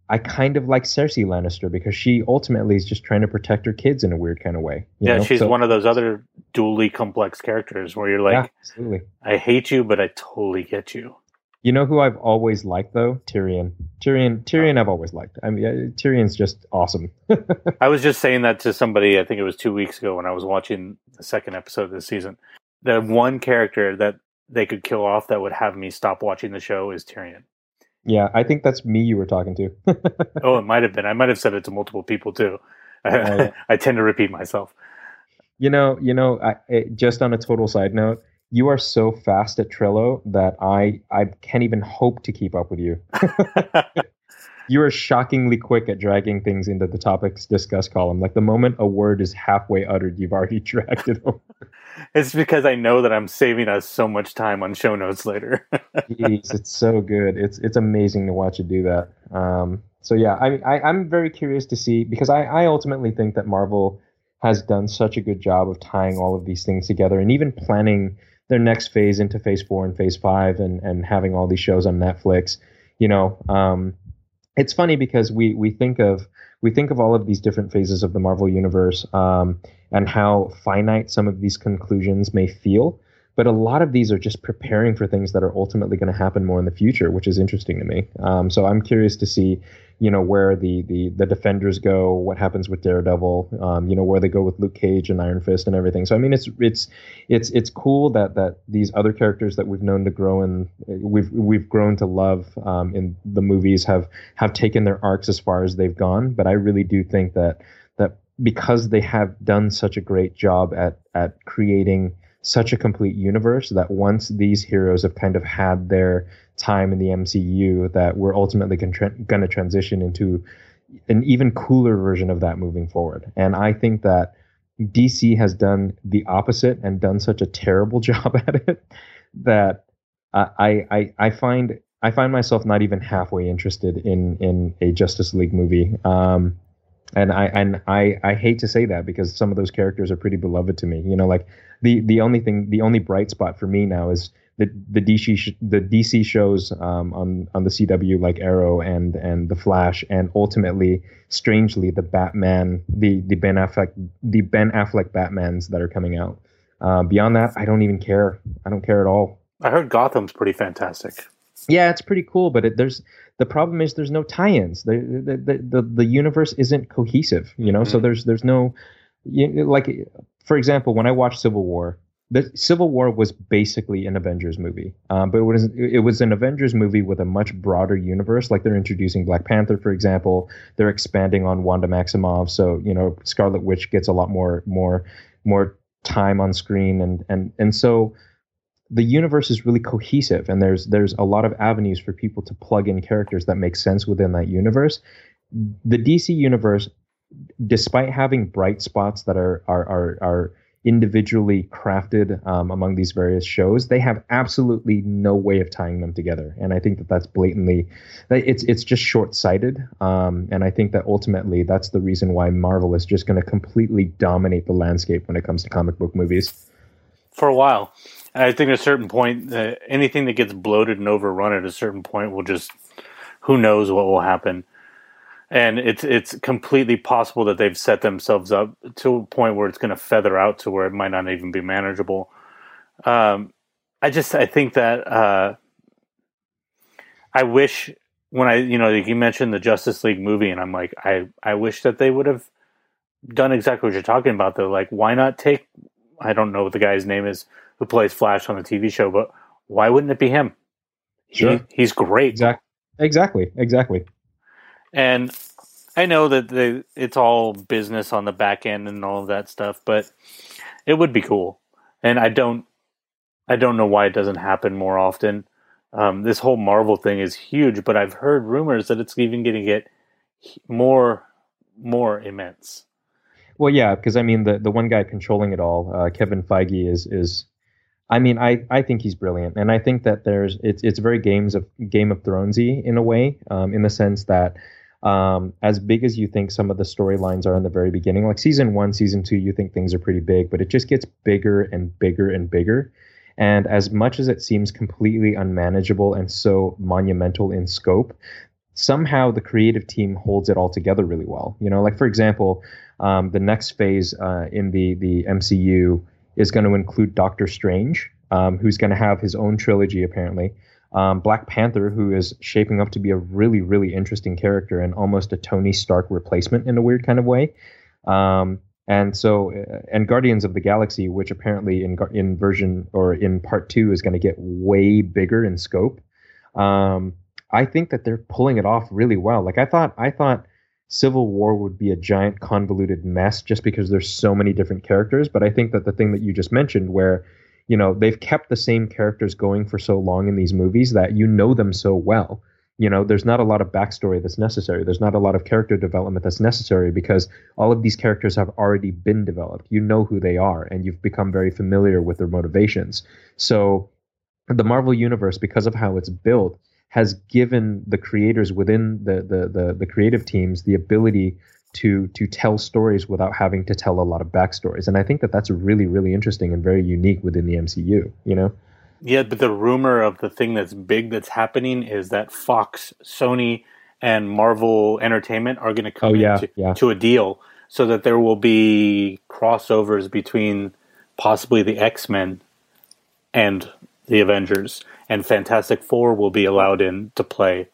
I kind of like Cersei Lannister because she ultimately is just trying to protect her kids in a weird kind of way. yeah, know? she's so, one of those other dually complex characters where you're like, yeah, absolutely. I hate you, but I totally get you. You know who I've always liked though? Tyrion. Tyrion. Tyrion. I've always liked. I mean, Tyrion's just awesome. I was just saying that to somebody. I think it was two weeks ago when I was watching the second episode of this season. The one character that they could kill off that would have me stop watching the show is Tyrion. Yeah, I think that's me you were talking to. oh, it might have been. I might have said it to multiple people too. Oh. I tend to repeat myself. You know, you know. I, it, just on a total side note, you are so fast at Trello that I I can't even hope to keep up with you. you are shockingly quick at dragging things into the topics discussed column. Like the moment a word is halfway uttered, you've already dragged it over. It's because I know that I'm saving us so much time on show notes later. Jeez, it's so good. It's it's amazing to watch you do that. Um, so yeah, I, I I'm very curious to see because I I ultimately think that Marvel has done such a good job of tying all of these things together and even planning their next phase into phase four and phase five and and having all these shows on Netflix. You know, um, it's funny because we we think of we think of all of these different phases of the Marvel universe um, and how finite some of these conclusions may feel. But a lot of these are just preparing for things that are ultimately going to happen more in the future, which is interesting to me. Um, so I'm curious to see, you know, where the the the defenders go, what happens with Daredevil, um, you know, where they go with Luke Cage and Iron Fist and everything. So I mean, it's it's it's it's cool that that these other characters that we've known to grow and we've we've grown to love um, in the movies have have taken their arcs as far as they've gone. But I really do think that that because they have done such a great job at at creating such a complete universe that once these heroes have kind of had their time in the MCU, that we're ultimately going to transition into an even cooler version of that moving forward. And I think that DC has done the opposite and done such a terrible job at it that I I I find I find myself not even halfway interested in in a Justice League movie. Um, and I and I I hate to say that because some of those characters are pretty beloved to me. You know, like the the only thing the only bright spot for me now is the the DC the DC shows um, on on the CW like Arrow and and the Flash and ultimately strangely the Batman the the Ben Affleck the Ben Affleck Batmans that are coming out. Uh, beyond that, I don't even care. I don't care at all. I heard Gotham's pretty fantastic. Yeah, it's pretty cool, but it, there's the problem is there's no tie-ins. The the the the, the universe isn't cohesive, you know. Mm-hmm. So there's there's no you, like for example, when I watched Civil War, the Civil War was basically an Avengers movie, um, but it was it was an Avengers movie with a much broader universe. Like they're introducing Black Panther, for example. They're expanding on Wanda Maximoff, so you know Scarlet Witch gets a lot more more more time on screen, and and and so the universe is really cohesive and there's there's a lot of avenues for people to plug in characters that make sense within that universe. The dc universe despite having bright spots that are are are, are individually crafted um, among these various shows they have absolutely no way of tying them together. And i think that that's blatantly it's it's just short-sighted. Um, and i think that ultimately that's the reason why marvel is just going to completely dominate the landscape when it comes to comic book movies. For a while I think at a certain point, uh, anything that gets bloated and overrun at a certain point will just, who knows what will happen. And it's it's completely possible that they've set themselves up to a point where it's going to feather out to where it might not even be manageable. Um, I just I think that uh, I wish when I you know you mentioned the Justice League movie, and I'm like I I wish that they would have done exactly what you're talking about. Though, like why not take I don't know what the guy's name is who plays Flash on the TV show, but why wouldn't it be him? Sure. He, he's great. Exactly. Exactly. Exactly. And I know that they, it's all business on the back end and all of that stuff, but it would be cool. And I don't, I don't know why it doesn't happen more often. Um, this whole Marvel thing is huge, but I've heard rumors that it's even going to get more, more immense. Well, yeah, because I mean, the the one guy controlling it all, uh, Kevin Feige, is is I mean, I, I think he's brilliant, and I think that there's it's it's very games of Game of Thronesy in a way, um, in the sense that um, as big as you think some of the storylines are in the very beginning, like season one, season two, you think things are pretty big, but it just gets bigger and bigger and bigger. And as much as it seems completely unmanageable and so monumental in scope, somehow the creative team holds it all together really well. You know, like for example, um, the next phase uh, in the the MCU is going to include Doctor Strange, um, who's going to have his own trilogy apparently. Um, Black Panther, who is shaping up to be a really, really interesting character and almost a Tony Stark replacement in a weird kind of way. Um, and so, uh, and Guardians of the Galaxy, which apparently in in version or in part two is going to get way bigger in scope. Um, I think that they're pulling it off really well. Like I thought, I thought Civil War would be a giant convoluted mess just because there's so many different characters. But I think that the thing that you just mentioned, where you know they've kept the same characters going for so long in these movies that you know them so well, you know there's not a lot of backstory that's necessary. There's not a lot of character development that's necessary because all of these characters have already been developed. You know who they are and you've become very familiar with their motivations. So the marvel universe because of how it's built has given the creators within the the the, the creative teams the ability to to tell stories without having to tell a lot of backstories. And i think that that's really really interesting and very unique within the mcu you know? Yeah, but the rumor of the thing that's big that's happening is that Fox, Sony, and Marvel Entertainment are going to come oh, yeah, into, yeah. to a deal so that there will be crossovers between possibly the X Men and the Avengers, and Fantastic Four will be allowed in to play.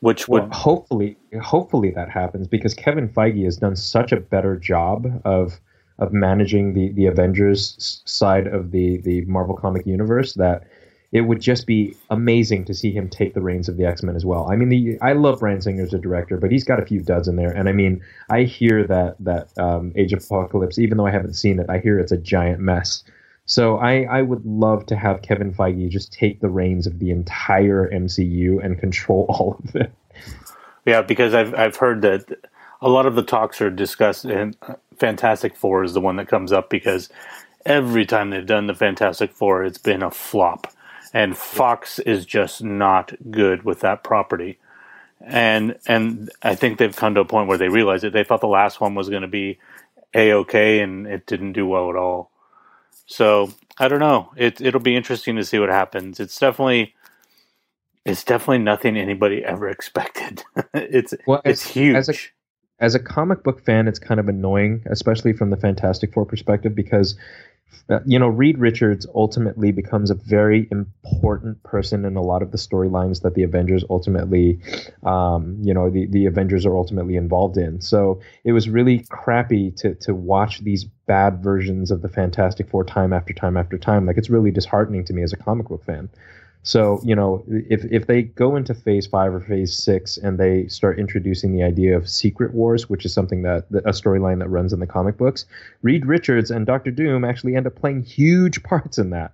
Which would well, hopefully, hopefully that happens because Kevin Feige has done such a better job of of managing the the Avengers side of the the Marvel comic universe that it would just be amazing to see him take the reins of the X Men as well. I mean, the I love Bryan Singer as a director, but he's got a few duds in there. And I mean, I hear that that um, Age of Apocalypse, even though I haven't seen it, I hear it's a giant mess. So I I would love to have Kevin Feige just take the reins of the entire MCU and control all of it. Yeah, because I've I've heard that a lot of the talks are discussed, and uh, Fantastic Four is the one that comes up because every time they've done the Fantastic Four, it's been a flop, and Fox is just not good with that property. And and I think they've come to a point where they realize it. They thought the last one was going to be a okay, and it didn't do well at all. So I don't know. It it'll be interesting to see what happens. It's definitely it's definitely nothing anybody ever expected. it's well, it's huge. As a, as a comic book fan, it's kind of annoying, especially from the Fantastic Four perspective, because you know Reed Richards ultimately becomes a very important person in a lot of the storylines that the Avengers ultimately, um, you know, the the Avengers are ultimately involved in. So it was really crappy to to watch these bad versions of the Fantastic Four time after time after time. Like it's really disheartening to me as a comic book fan. So, you know, if, if they go into phase five or phase six and they start introducing the idea of secret wars, which is something that, a storyline that runs in the comic books, Reed Richards and Doctor Doom actually end up playing huge parts in that.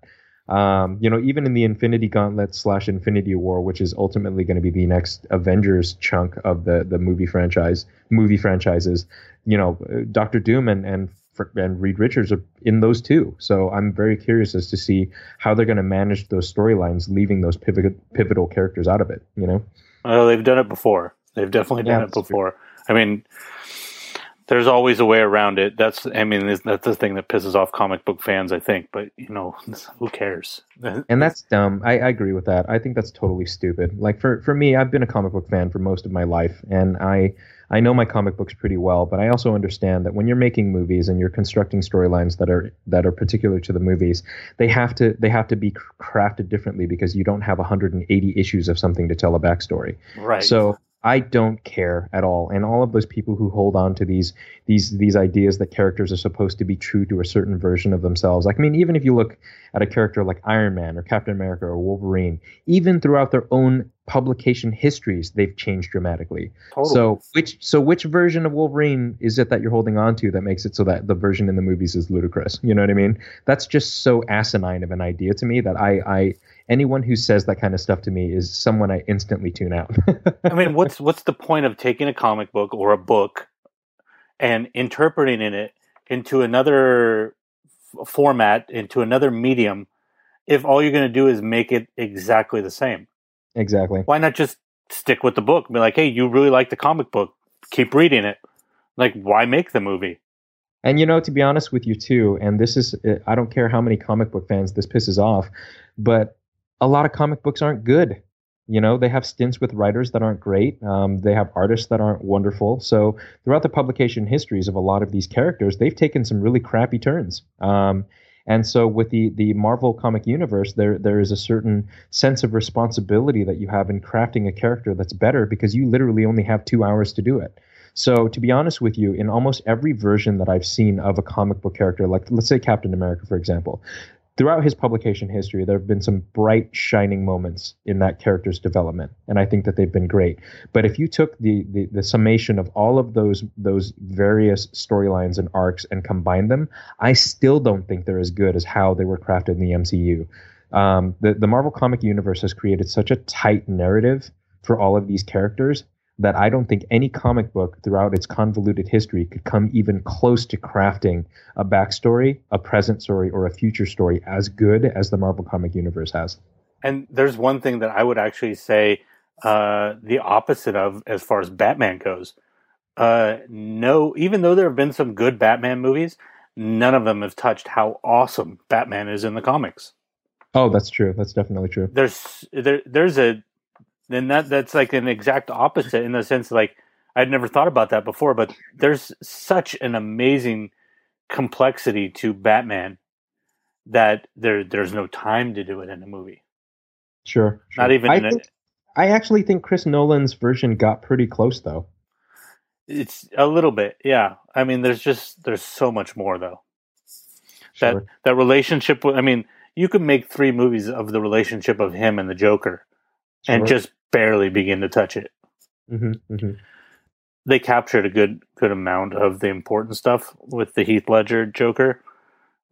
Um, you know, even in the Infinity Gauntlet slash Infinity War, which is ultimately going to be the next Avengers chunk of the the movie franchise, movie franchises, you know, Doctor Doom and and and Reed Richards are in those too. So I'm very curious as to see how they're going to manage those storylines, leaving those pivotal pivotal characters out of it. You know, well, they've done it before. They've definitely done yeah, it before. True. I mean, there's always a way around it. That's I mean that's the thing that pisses off comic book fans, I think. But you know, who cares? and that's dumb. I, I agree with that. I think that's totally stupid. Like for for me, I've been a comic book fan for most of my life, and I I know my comic books pretty well, but I also understand that when you're making movies and you're constructing storylines that are that are particular to the movies, they have to they have to be crafted differently because you don't have 180 issues of something to tell a backstory. Right. So I don't care at all. And all of those people who hold on to these these these ideas that characters are supposed to be true to a certain version of themselves. Like I mean, even if you look at a character like Iron Man or Captain America or Wolverine, even throughout their own publication histories, they've changed dramatically. Totally. So which so which version of Wolverine is it that you're holding on to that makes it so that the version in the movies is ludicrous? You know what I mean? That's just so asinine of an idea to me that I I anyone who says that kind of stuff to me is someone I instantly tune out. I mean, what's what's the point of taking a comic book or a book and interpreting in it into another f- format, into another medium, if all you're going to do is make it exactly the same? Exactly. Why not just stick with the book? Be like, hey, you really like the comic book, keep reading it. Like, why make the movie? And you know, to be honest with you too, and this is, eh, I don't care how many comic book fans this pisses off, but a lot of comic books aren't good. You know, they have stints with writers that aren't great. Um, they have artists that aren't wonderful. So throughout the publication histories of a lot of these characters, they've taken some really crappy turns. Um, and so with the the Marvel comic universe, there there is a certain sense of responsibility that you have in crafting a character that's better because you literally only have two hours to do it. So to be honest with you, in almost every version that I've seen of a comic book character, like let's say Captain America, for example, throughout his publication history, there have been some bright, shining moments in that character's development, and I think that they've been great. But if you took the the, the summation of all of those those various storylines and arcs and combined them, I still don't think they're as good as how they were crafted in the MCU. Um, the the Marvel comic universe has created such a tight narrative for all of these characters that I don't think any comic book throughout its convoluted history could come even close to crafting a backstory, a present story, or a future story as good as the Marvel comic universe has. And there's one thing that I would actually say uh, the opposite of as far as Batman goes. Uh, no, even though there have been some good Batman movies, none of them have touched how awesome Batman is in the comics. Oh, that's true. That's definitely true. There's there there's a then that that's like an exact opposite in the sense like I'd never thought about that before, but there's such an amazing complexity to Batman that there there's no time to do it in a movie. Sure. sure. Not even I, in think, a, I actually think Chris Nolan's version got pretty close though. it's a little bit, yeah. I mean, there's just there's so much more though. That Sure. that relationship. I mean, you could make three movies of the relationship of him and the Joker, and Sure. just barely begin to touch it. Mhm, mhm. They captured a good good amount of the important stuff with the Heath Ledger Joker.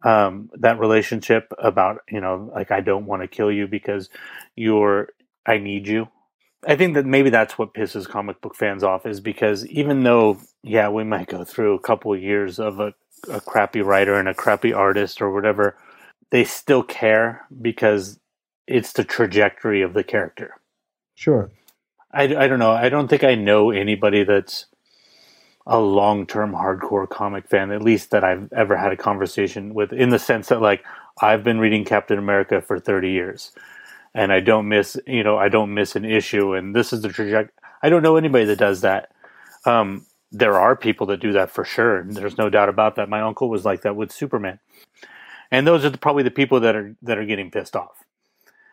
Um, that relationship about you know like I don't want to kill you because you're I need you. I think that maybe that's what pisses comic book fans off is because even though yeah we might go through a couple of years of a, a crappy writer and a crappy artist or whatever, they still care because it's the trajectory of the character. Sure. I, I don't know. I don't think I know anybody that's a long term hardcore comic fan, at least that I've ever had a conversation with, in the sense that, like, I've been reading Captain America for 30 years and I don't miss, you know, I don't miss an issue. And this is the trajectory. I don't know anybody that does that. Um, there are people that do that for sure. There's no doubt about that. My uncle was like that with Superman. And those are the, probably the people that are that are getting pissed off.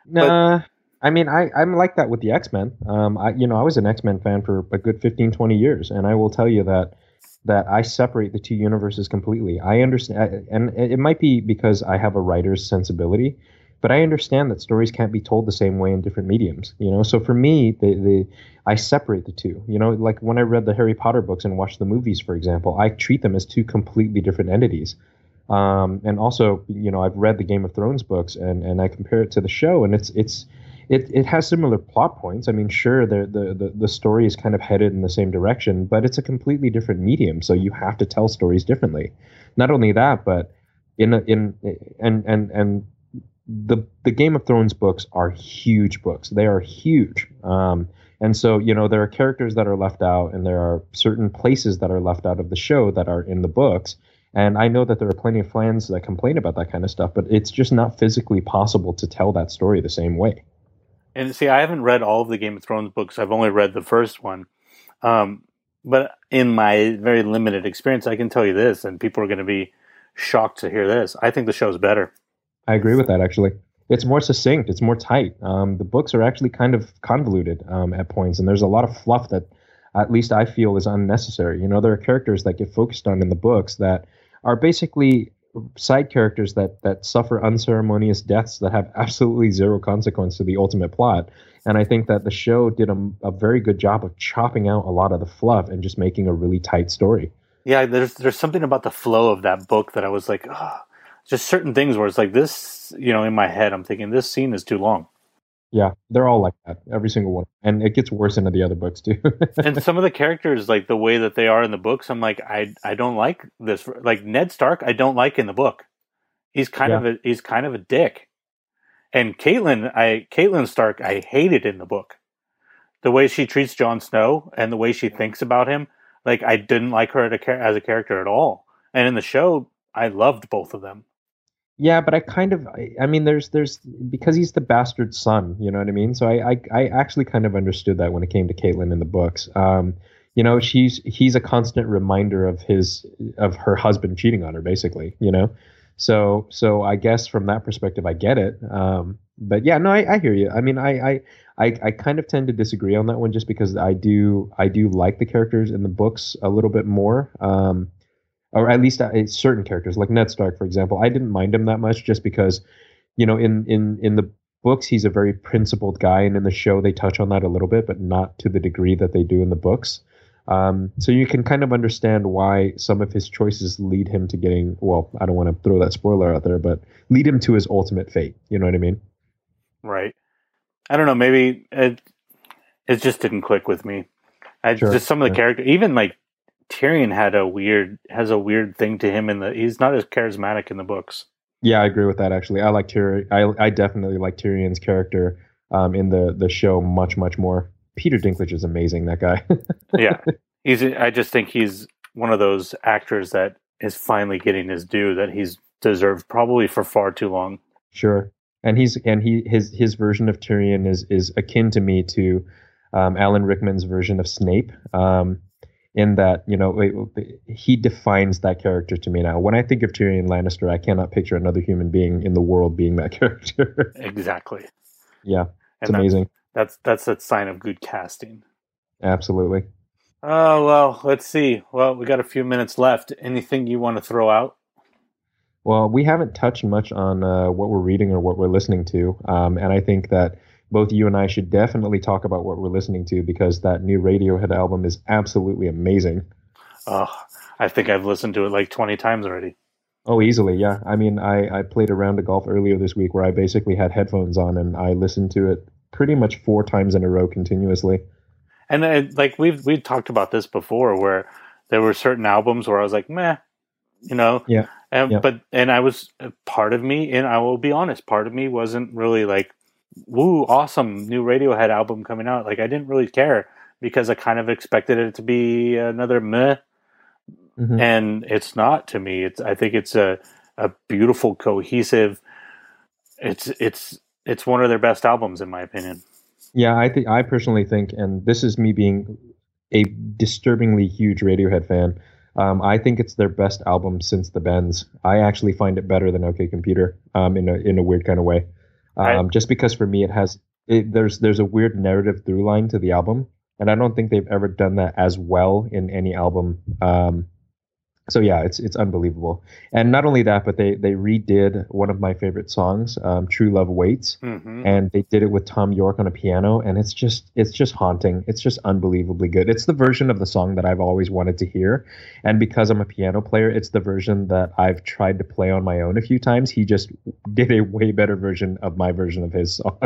Nah, I mean, I, I'm like that with the X Men. Um, I, you know, I was an X Men fan for a good 15, 20 years, and I will tell you that that I separate the two universes completely. I understand, and it might be because I have a writer's sensibility, but I understand that stories can't be told the same way in different mediums. You know, so for me, the the I separate the two. You know, like when I read the Harry Potter books and watched the movies, for example, I treat them as two completely different entities. Um, and also, you know, I've read the Game of Thrones books and, and I compare it to the show, and it's it's it, it has similar plot points. I mean, sure, the, the the story is kind of headed in the same direction, but it's a completely different medium, so you have to tell stories differently. Not only that, but in a, in and and and the the Game of Thrones books are huge books. They are huge. Um, and so, you know, there are characters that are left out, and there are certain places that are left out of the show that are in the books. And I know that there are plenty of fans that complain about that kind of stuff, but it's just not physically possible to tell that story the same way. And see, I haven't read all of the Game of Thrones books. I've only read the first one. Um, but in my very limited experience, I can tell you this, and people are going to be shocked to hear this. I think the show's better. I agree with that, actually. It's more succinct, it's more tight. Um, the books are actually kind of convoluted um, at points, and there's a lot of fluff that at least I feel is unnecessary. You know, there are characters that get focused on in the books that are basically side characters that that suffer unceremonious deaths that have absolutely zero consequence to the ultimate plot. And I think that the show did a, a very good job of chopping out a lot of the fluff and just making a really tight story. Yeah, there's there's something about the flow of that book that I was like, oh, just certain things where it's like this, you know, in my head, I'm thinking this scene is too long. Yeah, they're all like that, every single one, and it gets worse into the other books too. and some of the characters, like the way that they are in the books, I'm like, I I don't like this. Like Ned Stark, I don't like in the book. He's kind Yeah. of a he's kind of a dick. And Catelyn, I Catelyn Stark, I hated in the book. The way she treats Jon Snow and the way she thinks about him, like I didn't like her as a character at all. And in the show, I loved both of them. Yeah, but I kind of, I, mean, there's, there's, because he's the bastard son, you know what I mean? So I, I, I actually kind of understood that when it came to Catelyn in the books. Um, you know, she's, he's a constant reminder of his, of her husband cheating on her, basically, you know? So, so I guess from that perspective, I get it. Um, but yeah, no, I, I hear you. I mean, I, I, I, I kind of tend to disagree on that one just because I do, I do like the characters in the books a little bit more. Um, or at least uh, certain characters like Ned Stark, for example. I didn't mind him that much just because, you know, in in in the books he's a very principled guy, and in the show they touch on that a little bit, but not to the degree that they do in the books. Um, so you can kind of understand why some of his choices lead him to getting. Well, I don't want to throw that spoiler out there, but lead him to his ultimate fate. You know what I mean? Right. I don't know. Maybe it it just didn't click with me. I Sure, just some of the sure. character, even like Tyrion had a weird has a weird thing to him in the. He's not as charismatic in the books. Yeah, I agree with that. Actually, I like Tyrion. I I definitely like Tyrion's character um, in the the show much much more. Peter Dinklage is amazing. That guy. yeah, he's. I just think he's one of those actors that is finally getting his due that he's deserved probably for far too long. Sure, and he's and he his his version of Tyrion is is akin to me to um, Alan Rickman's version of Snape. Um, in that you know it- he defines that character to me now. When I think of Tyrion Lannister, I cannot picture another human being in the world being that character. Exactly, yeah, it's and that- amazing. that's that's a sign of good casting. Absolutely. Oh well, let's see. Well, we got a few minutes left. Anything you want to throw out? Well, we haven't touched much on uh, what we're reading or what we're listening to, um, and I think that both you and I should definitely talk about what we're listening to because that new Radiohead album is absolutely amazing. Oh, I think I've listened to it like twenty times already. Oh, easily, yeah. I mean, I, I played a round of golf earlier this week where I basically had headphones on and I listened to it pretty much four times in a row continuously. And uh, like we've we've talked about this before, where there were certain albums where I was like, meh, you know. Yeah. And Yeah. but and I was uh, part of me, and I will be honest, part of me wasn't really like, woo, awesome new Radiohead album coming out. Like I didn't really care because I kind of expected it to be another meh, Mhm. and it's not to me. It's I think it's a a beautiful, cohesive. It's it's it's one of their best albums in my opinion. Yeah, I think I personally think, and this is me being a disturbingly huge Radiohead fan. Um, I think it's their best album since the Bends. I actually find it better than OK Computer, um, in a in a weird kind of way. Um, I- just because for me it has it, there's there's a weird narrative through line to the album, and I don't think they've ever done that as well in any album. Um, so yeah, it's it's unbelievable. And not only that, but they they redid one of my favorite songs, um, "True Love Waits." hmm and they did it with Thom Yorke on a piano, and it's just it's just haunting. It's just unbelievably good. It's the version of the song that I've always wanted to hear, and because I'm a piano player, it's the version that I've tried to play on my own a few times. He just did a way better version of my version of his song.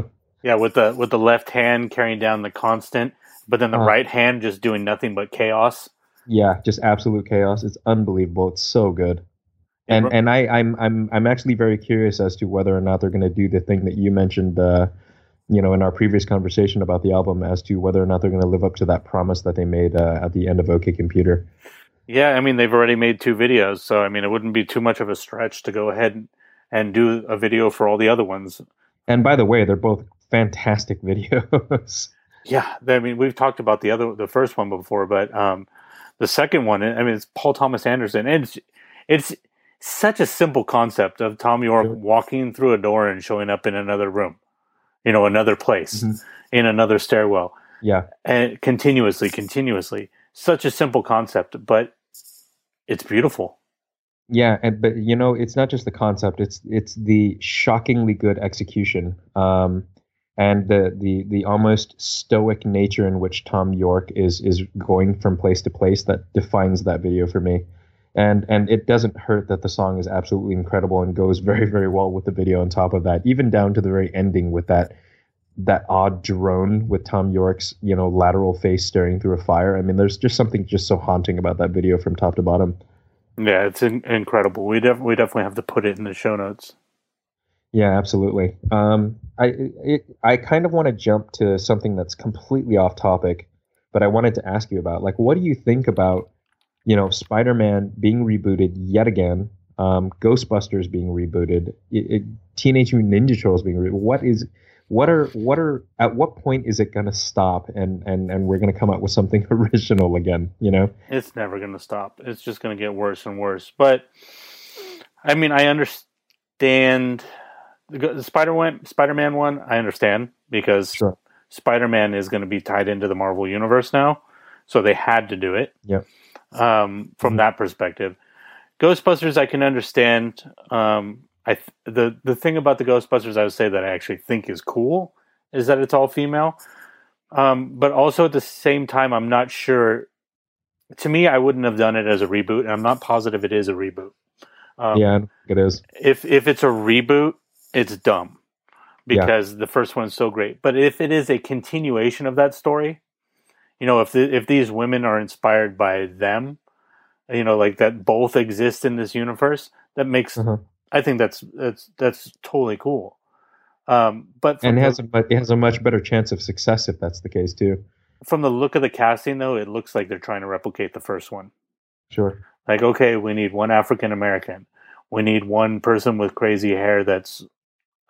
Yeah, with the with the left hand carrying down the constant, but then the Uh. right hand just doing nothing but chaos. Yeah, just absolute chaos. It's unbelievable. It's so good. And and I, I'm I'm I'm actually very curious as to whether or not they're going to do the thing that you mentioned, uh, you know, in our previous conversation about the album, as to whether or not they're going to live up to that promise that they made uh, at the end of OK Computer. Yeah, I mean they've already made two videos, so I mean it wouldn't be too much of a stretch to go ahead and, and do a video for all the other ones. And by the way, they're both fantastic videos. Yeah, I mean we've talked about the other the first one before, but um, the second one, I mean it's Paul Thomas Anderson, and it's it's such a simple concept of Thom Yorke walking through a door and showing up in another room, you know, another place, Mhm. in another stairwell. yeah, and continuously, continuously. Such a simple concept, but it's beautiful. yeah, and but you know, it's not just the concept; it's it's the shockingly good execution. Um, and the, the the almost stoic nature in which Thom Yorke is is going from place to place that defines that video for me. And and it doesn't hurt that the song is absolutely incredible and goes very very well with the video on top of that, even down to the very ending with that that odd drone with Thom Yorke's you know lateral face staring through a fire. I mean, there's just something just so haunting about that video from top to bottom. Yeah, it's in- incredible. We def- we definitely have to put it in the show notes. Yeah, absolutely. Um, I it, I kind of want to jump to something that's completely off topic, but I wanted to ask you about like what do you think about you know Spider-Man being rebooted yet again, um, Ghostbusters being rebooted, it, it, Teenage Mutant Ninja Turtles being rebooted. What is what are what are at what point is it going to stop and and and we're going to come up with something original again? You know? It's never going to stop. It's just going to get worse and worse. But I mean, I understand the go- the Spider Spider Man one. I understand because Sure. Spider Man is going to be tied into the Marvel universe now, so they had to do it. Yep. Um, from Mhm. that perspective, Ghostbusters, I can understand. Um, I th- the the thing about the Ghostbusters, I would say that I actually think is cool is that it's all female. Um, but also at the same time, I'm not sure. To me, I wouldn't have done it as a reboot, and I'm not positive it is a reboot. Um, yeah, it is. If if it's a reboot, it's dumb because yeah. the first one's so great. But if it is a continuation of that story, you know, if the, if these women are inspired by them, you know, like that both exist in this universe, that makes uh-huh. I think that's that's that's totally cool. Um, but and it has a it has a much better chance of success if that's the case too. From the look of the casting, though, it looks like they're trying to replicate the first one. Sure. Like, okay, we need one African American. We need one person with crazy hair that's,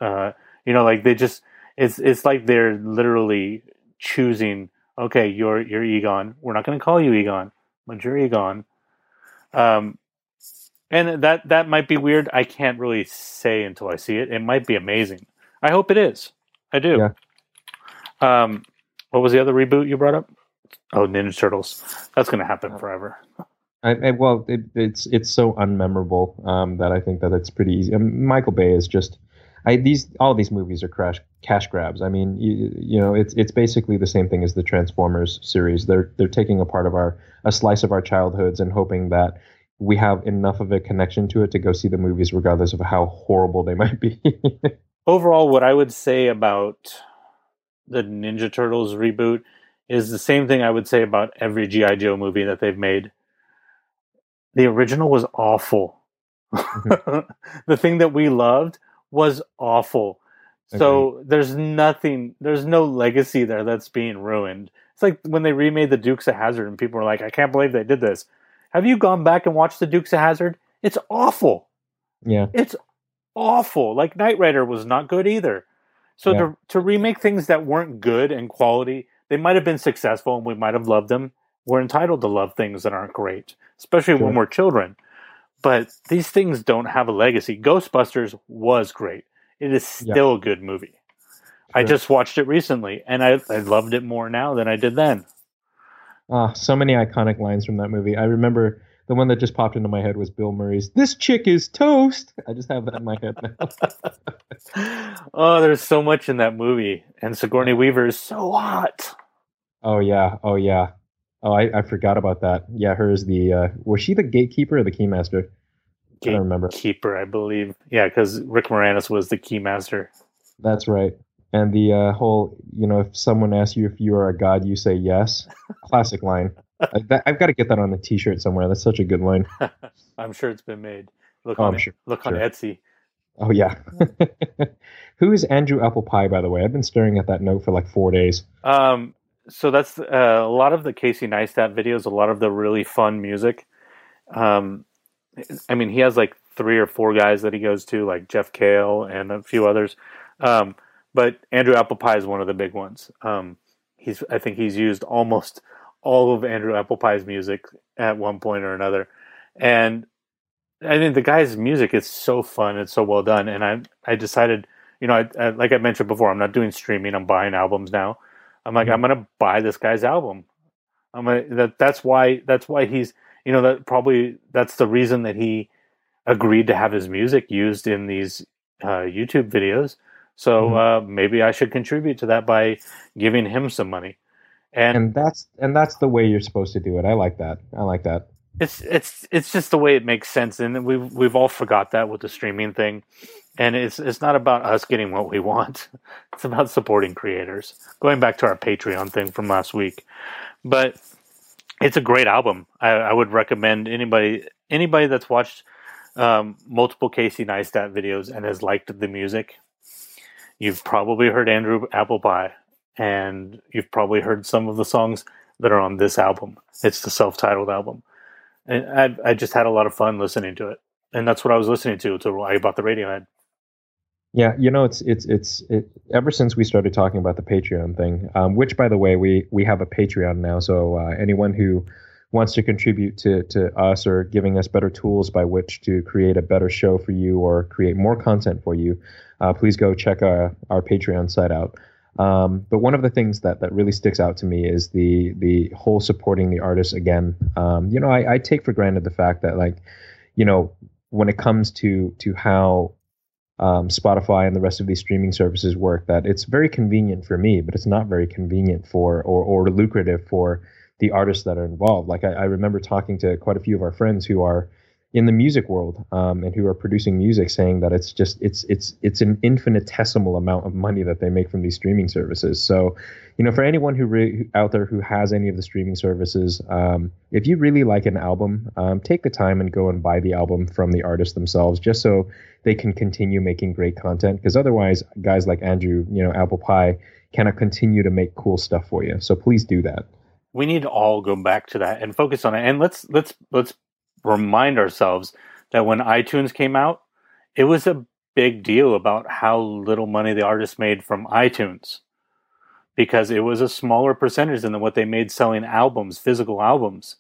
uh, you know, like they just it's it's like they're literally choosing. Okay, you're you're Egon. We're not going to call you Egon, but you're Egon. Um, and that that might be weird. I can't really say until I see it. It might be amazing. I hope it is. I do. Yeah. Um, what was the other reboot you brought up? Oh, Ninja Turtles. That's going to happen forever. I, I, well, it, it's it's so unmemorable um, that I think that it's pretty easy. I mean, Michael Bay is just I, these all these movies are crash cash grabs. I mean, you, you, know, it's it's basically the same thing as the Transformers series. They're they're taking a part of our a slice of our childhoods and hoping that we have enough of a connection to it to go see the movies, regardless of how horrible they might be. Overall, what I would say about the Ninja Turtles reboot is the same thing I would say about every GI Joe movie that they've made the original was awful. Mm-hmm. the thing that we loved was awful. So there's nothing, there's no legacy there that's being ruined. It's like when they remade the Dukes of Hazzard, and people were like, I can't believe they did this. Have you gone back and watched the Dukes of Hazzard? It's awful. Yeah. It's awful. Like Knight Rider was not good either. So yeah. to to remake things that weren't good and quality, they might have been successful and we might have loved them. We're entitled to love things that aren't great especially sure. when we're children. But these things don't have a legacy. Ghostbusters was great. It is still yeah. a good movie. Sure. I just watched it recently, and I, I loved it more now than I did then. Ah, so many iconic lines from that movie. I remember the one that just popped into my head was Bill Murray's "This chick is toast." I just have that in my head now. oh, there's so much in that movie, and Sigourney Weaver is so hot. Oh yeah, oh yeah. Oh, I, I forgot about that. Yeah, her is the uh, was she the gatekeeper or the keymaster? I don't remember. Keeper, I believe. Yeah, because Rick Moranis was the keymaster. That's right. And the uh, whole, you know, if someone asks you if you are a god, you say yes. Classic line. I, have got to get that on a T-shirt somewhere. That's such a good line. I'm sure it's been made. Look oh, on, sure, look sure. on Etsy. Oh yeah. Who is Andrew Applepie, by the way? I've been staring at that note for like four days. Um, so that's uh, a lot of the Casey Neistat videos, a lot of the really fun music. Um, I mean, he has like three or four guys that he goes to, like Jeff Kaale and a few others. Um, but Andrew Applepie is one of the big ones. Um, he's, I think he's used almost all of Andrew Applepie's music at one point or another. And I think the guy's music is so fun. It's so well done. And I, I decided, you know, I, I, like I mentioned before, I'm not doing streaming. I'm buying albums now. I'm like, mm-hmm. I'm gonna buy this guy's album. I'm gonna, that that's why that's why he's you know that probably that's the reason that he agreed to have his music used in these uh, YouTube videos. So mm-hmm. uh, maybe I should contribute to that by giving him some money. And, and that's and that's the way you're supposed to do it. I like that. I like that. It's it's it's just the way it makes sense, and we've we've all forgot that with the streaming thing and it's it's not about us getting what we want. It's about supporting creators. Going back to our Patreon thing from last week, but it's a great album. I, I would recommend anybody anybody that's watched um, multiple Casey Neistat videos and has liked the music. You've probably heard Andrew Applepie, and you've probably heard some of the songs that are on this album. It's the self-titled album, and I, I just had a lot of fun listening to it, and that's what I was listening to until I bought the Radiohead. Yeah, you know, it's it's it's it, ever since we started talking about the Patreon thing, um, which by the way, we we have a Patreon now. So uh, anyone who wants to contribute to to us or giving us better tools by which to create a better show for you or create more content for you, uh, please go check our our Patreon site out. Um, but one of the things that that really sticks out to me is the the whole supporting the artists again. Um, you know, I, I take for granted the fact that like, you know, when it comes to to how um, Spotify and the rest of these streaming services work that it's very convenient for me, but it's not very convenient for or, or lucrative for the artists that are involved. Like I, I remember talking to quite a few of our friends who are in the music world um, and who are producing music saying that it's just it's it's it's an infinitesimal amount of money that they make from these streaming services. So you know for anyone who re- out there who has any of the streaming services um, if you really like an album um, take the time and go and buy the album from the artist themselves just so they can continue making great content because otherwise guys like andrew you know apple pie cannot continue to make cool stuff for you. So please do that. We need to all go back to that and focus on it. And let's let's let's remind ourselves that when iTunes came out, it was a big deal about how little money the artist made from iTunes because it was a smaller percentage than what they made selling albums, physical albums.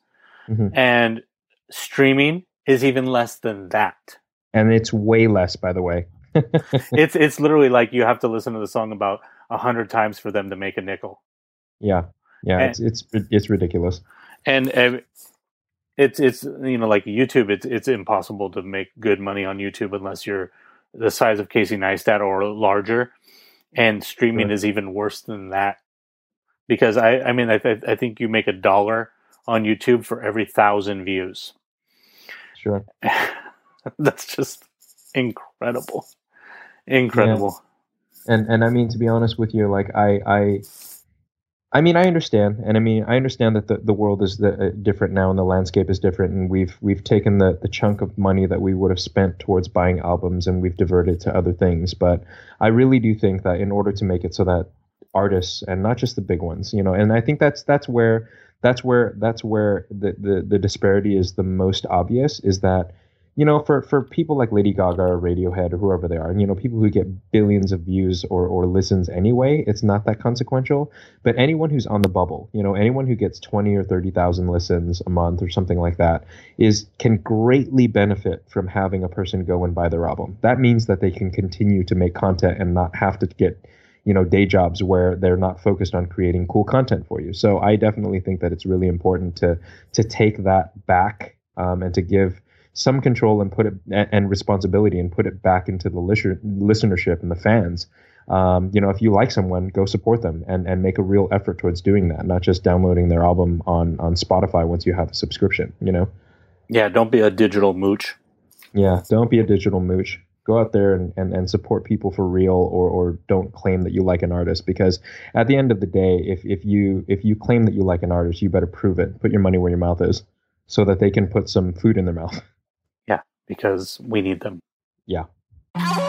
Mm-hmm. And streaming is even less than that. And it's way less, by the way. it's it's literally like you have to listen to the song about a hundred times for them to make a nickel. Yeah, yeah, and, it's it's it's ridiculous. And, and it's it's you know like YouTube, it's it's impossible to make good money on YouTube unless you're the size of Casey Neistat or larger, and streaming is even worse than that because I I mean I th- I think you make a dollar on YouTube for every thousand views. Sure, that's just incredible, incredible. Yeah. And and I mean to be honest with you, like I I I mean, I understand, and I mean, I understand that the, the world is the, uh, different now, and the landscape is different, and we've we've taken the, the chunk of money that we would have spent towards buying albums, and we've diverted to other things. But I really do think that in order to make it so that artists, and not just the big ones, you know, and I think that's that's where that's where that's where the the, the disparity is the most obvious, is that you know, for, for people like Lady Gaga or Radiohead or whoever they are, and you know, people who get billions of views or, or listens anyway, it's not that consequential. But anyone who's on the bubble, you know, anyone who gets 20 or 30,000 listens a month or something like that is can greatly benefit from having a person go and buy their album. That means that they can continue to make content and not have to get you know day jobs where they're not focused on creating cool content for you so i definitely think that it's really important to to take that back um, and to give some control and put it and responsibility and put it back into the listenership and the fans. Um, you know, if you like someone, go support them and, and make a real effort towards doing that, not just downloading their album on, on Spotify once you have a subscription, you know? Yeah, don't be a digital mooch. Yeah, don't be a digital mooch. Go out there and, and, and support people for real or, or don't claim that you like an artist because at the end of the day, if, if you if you claim that you like an artist, you better prove it. Put your money where your mouth is so that they can put some food in their mouth. because we need them. Yeah.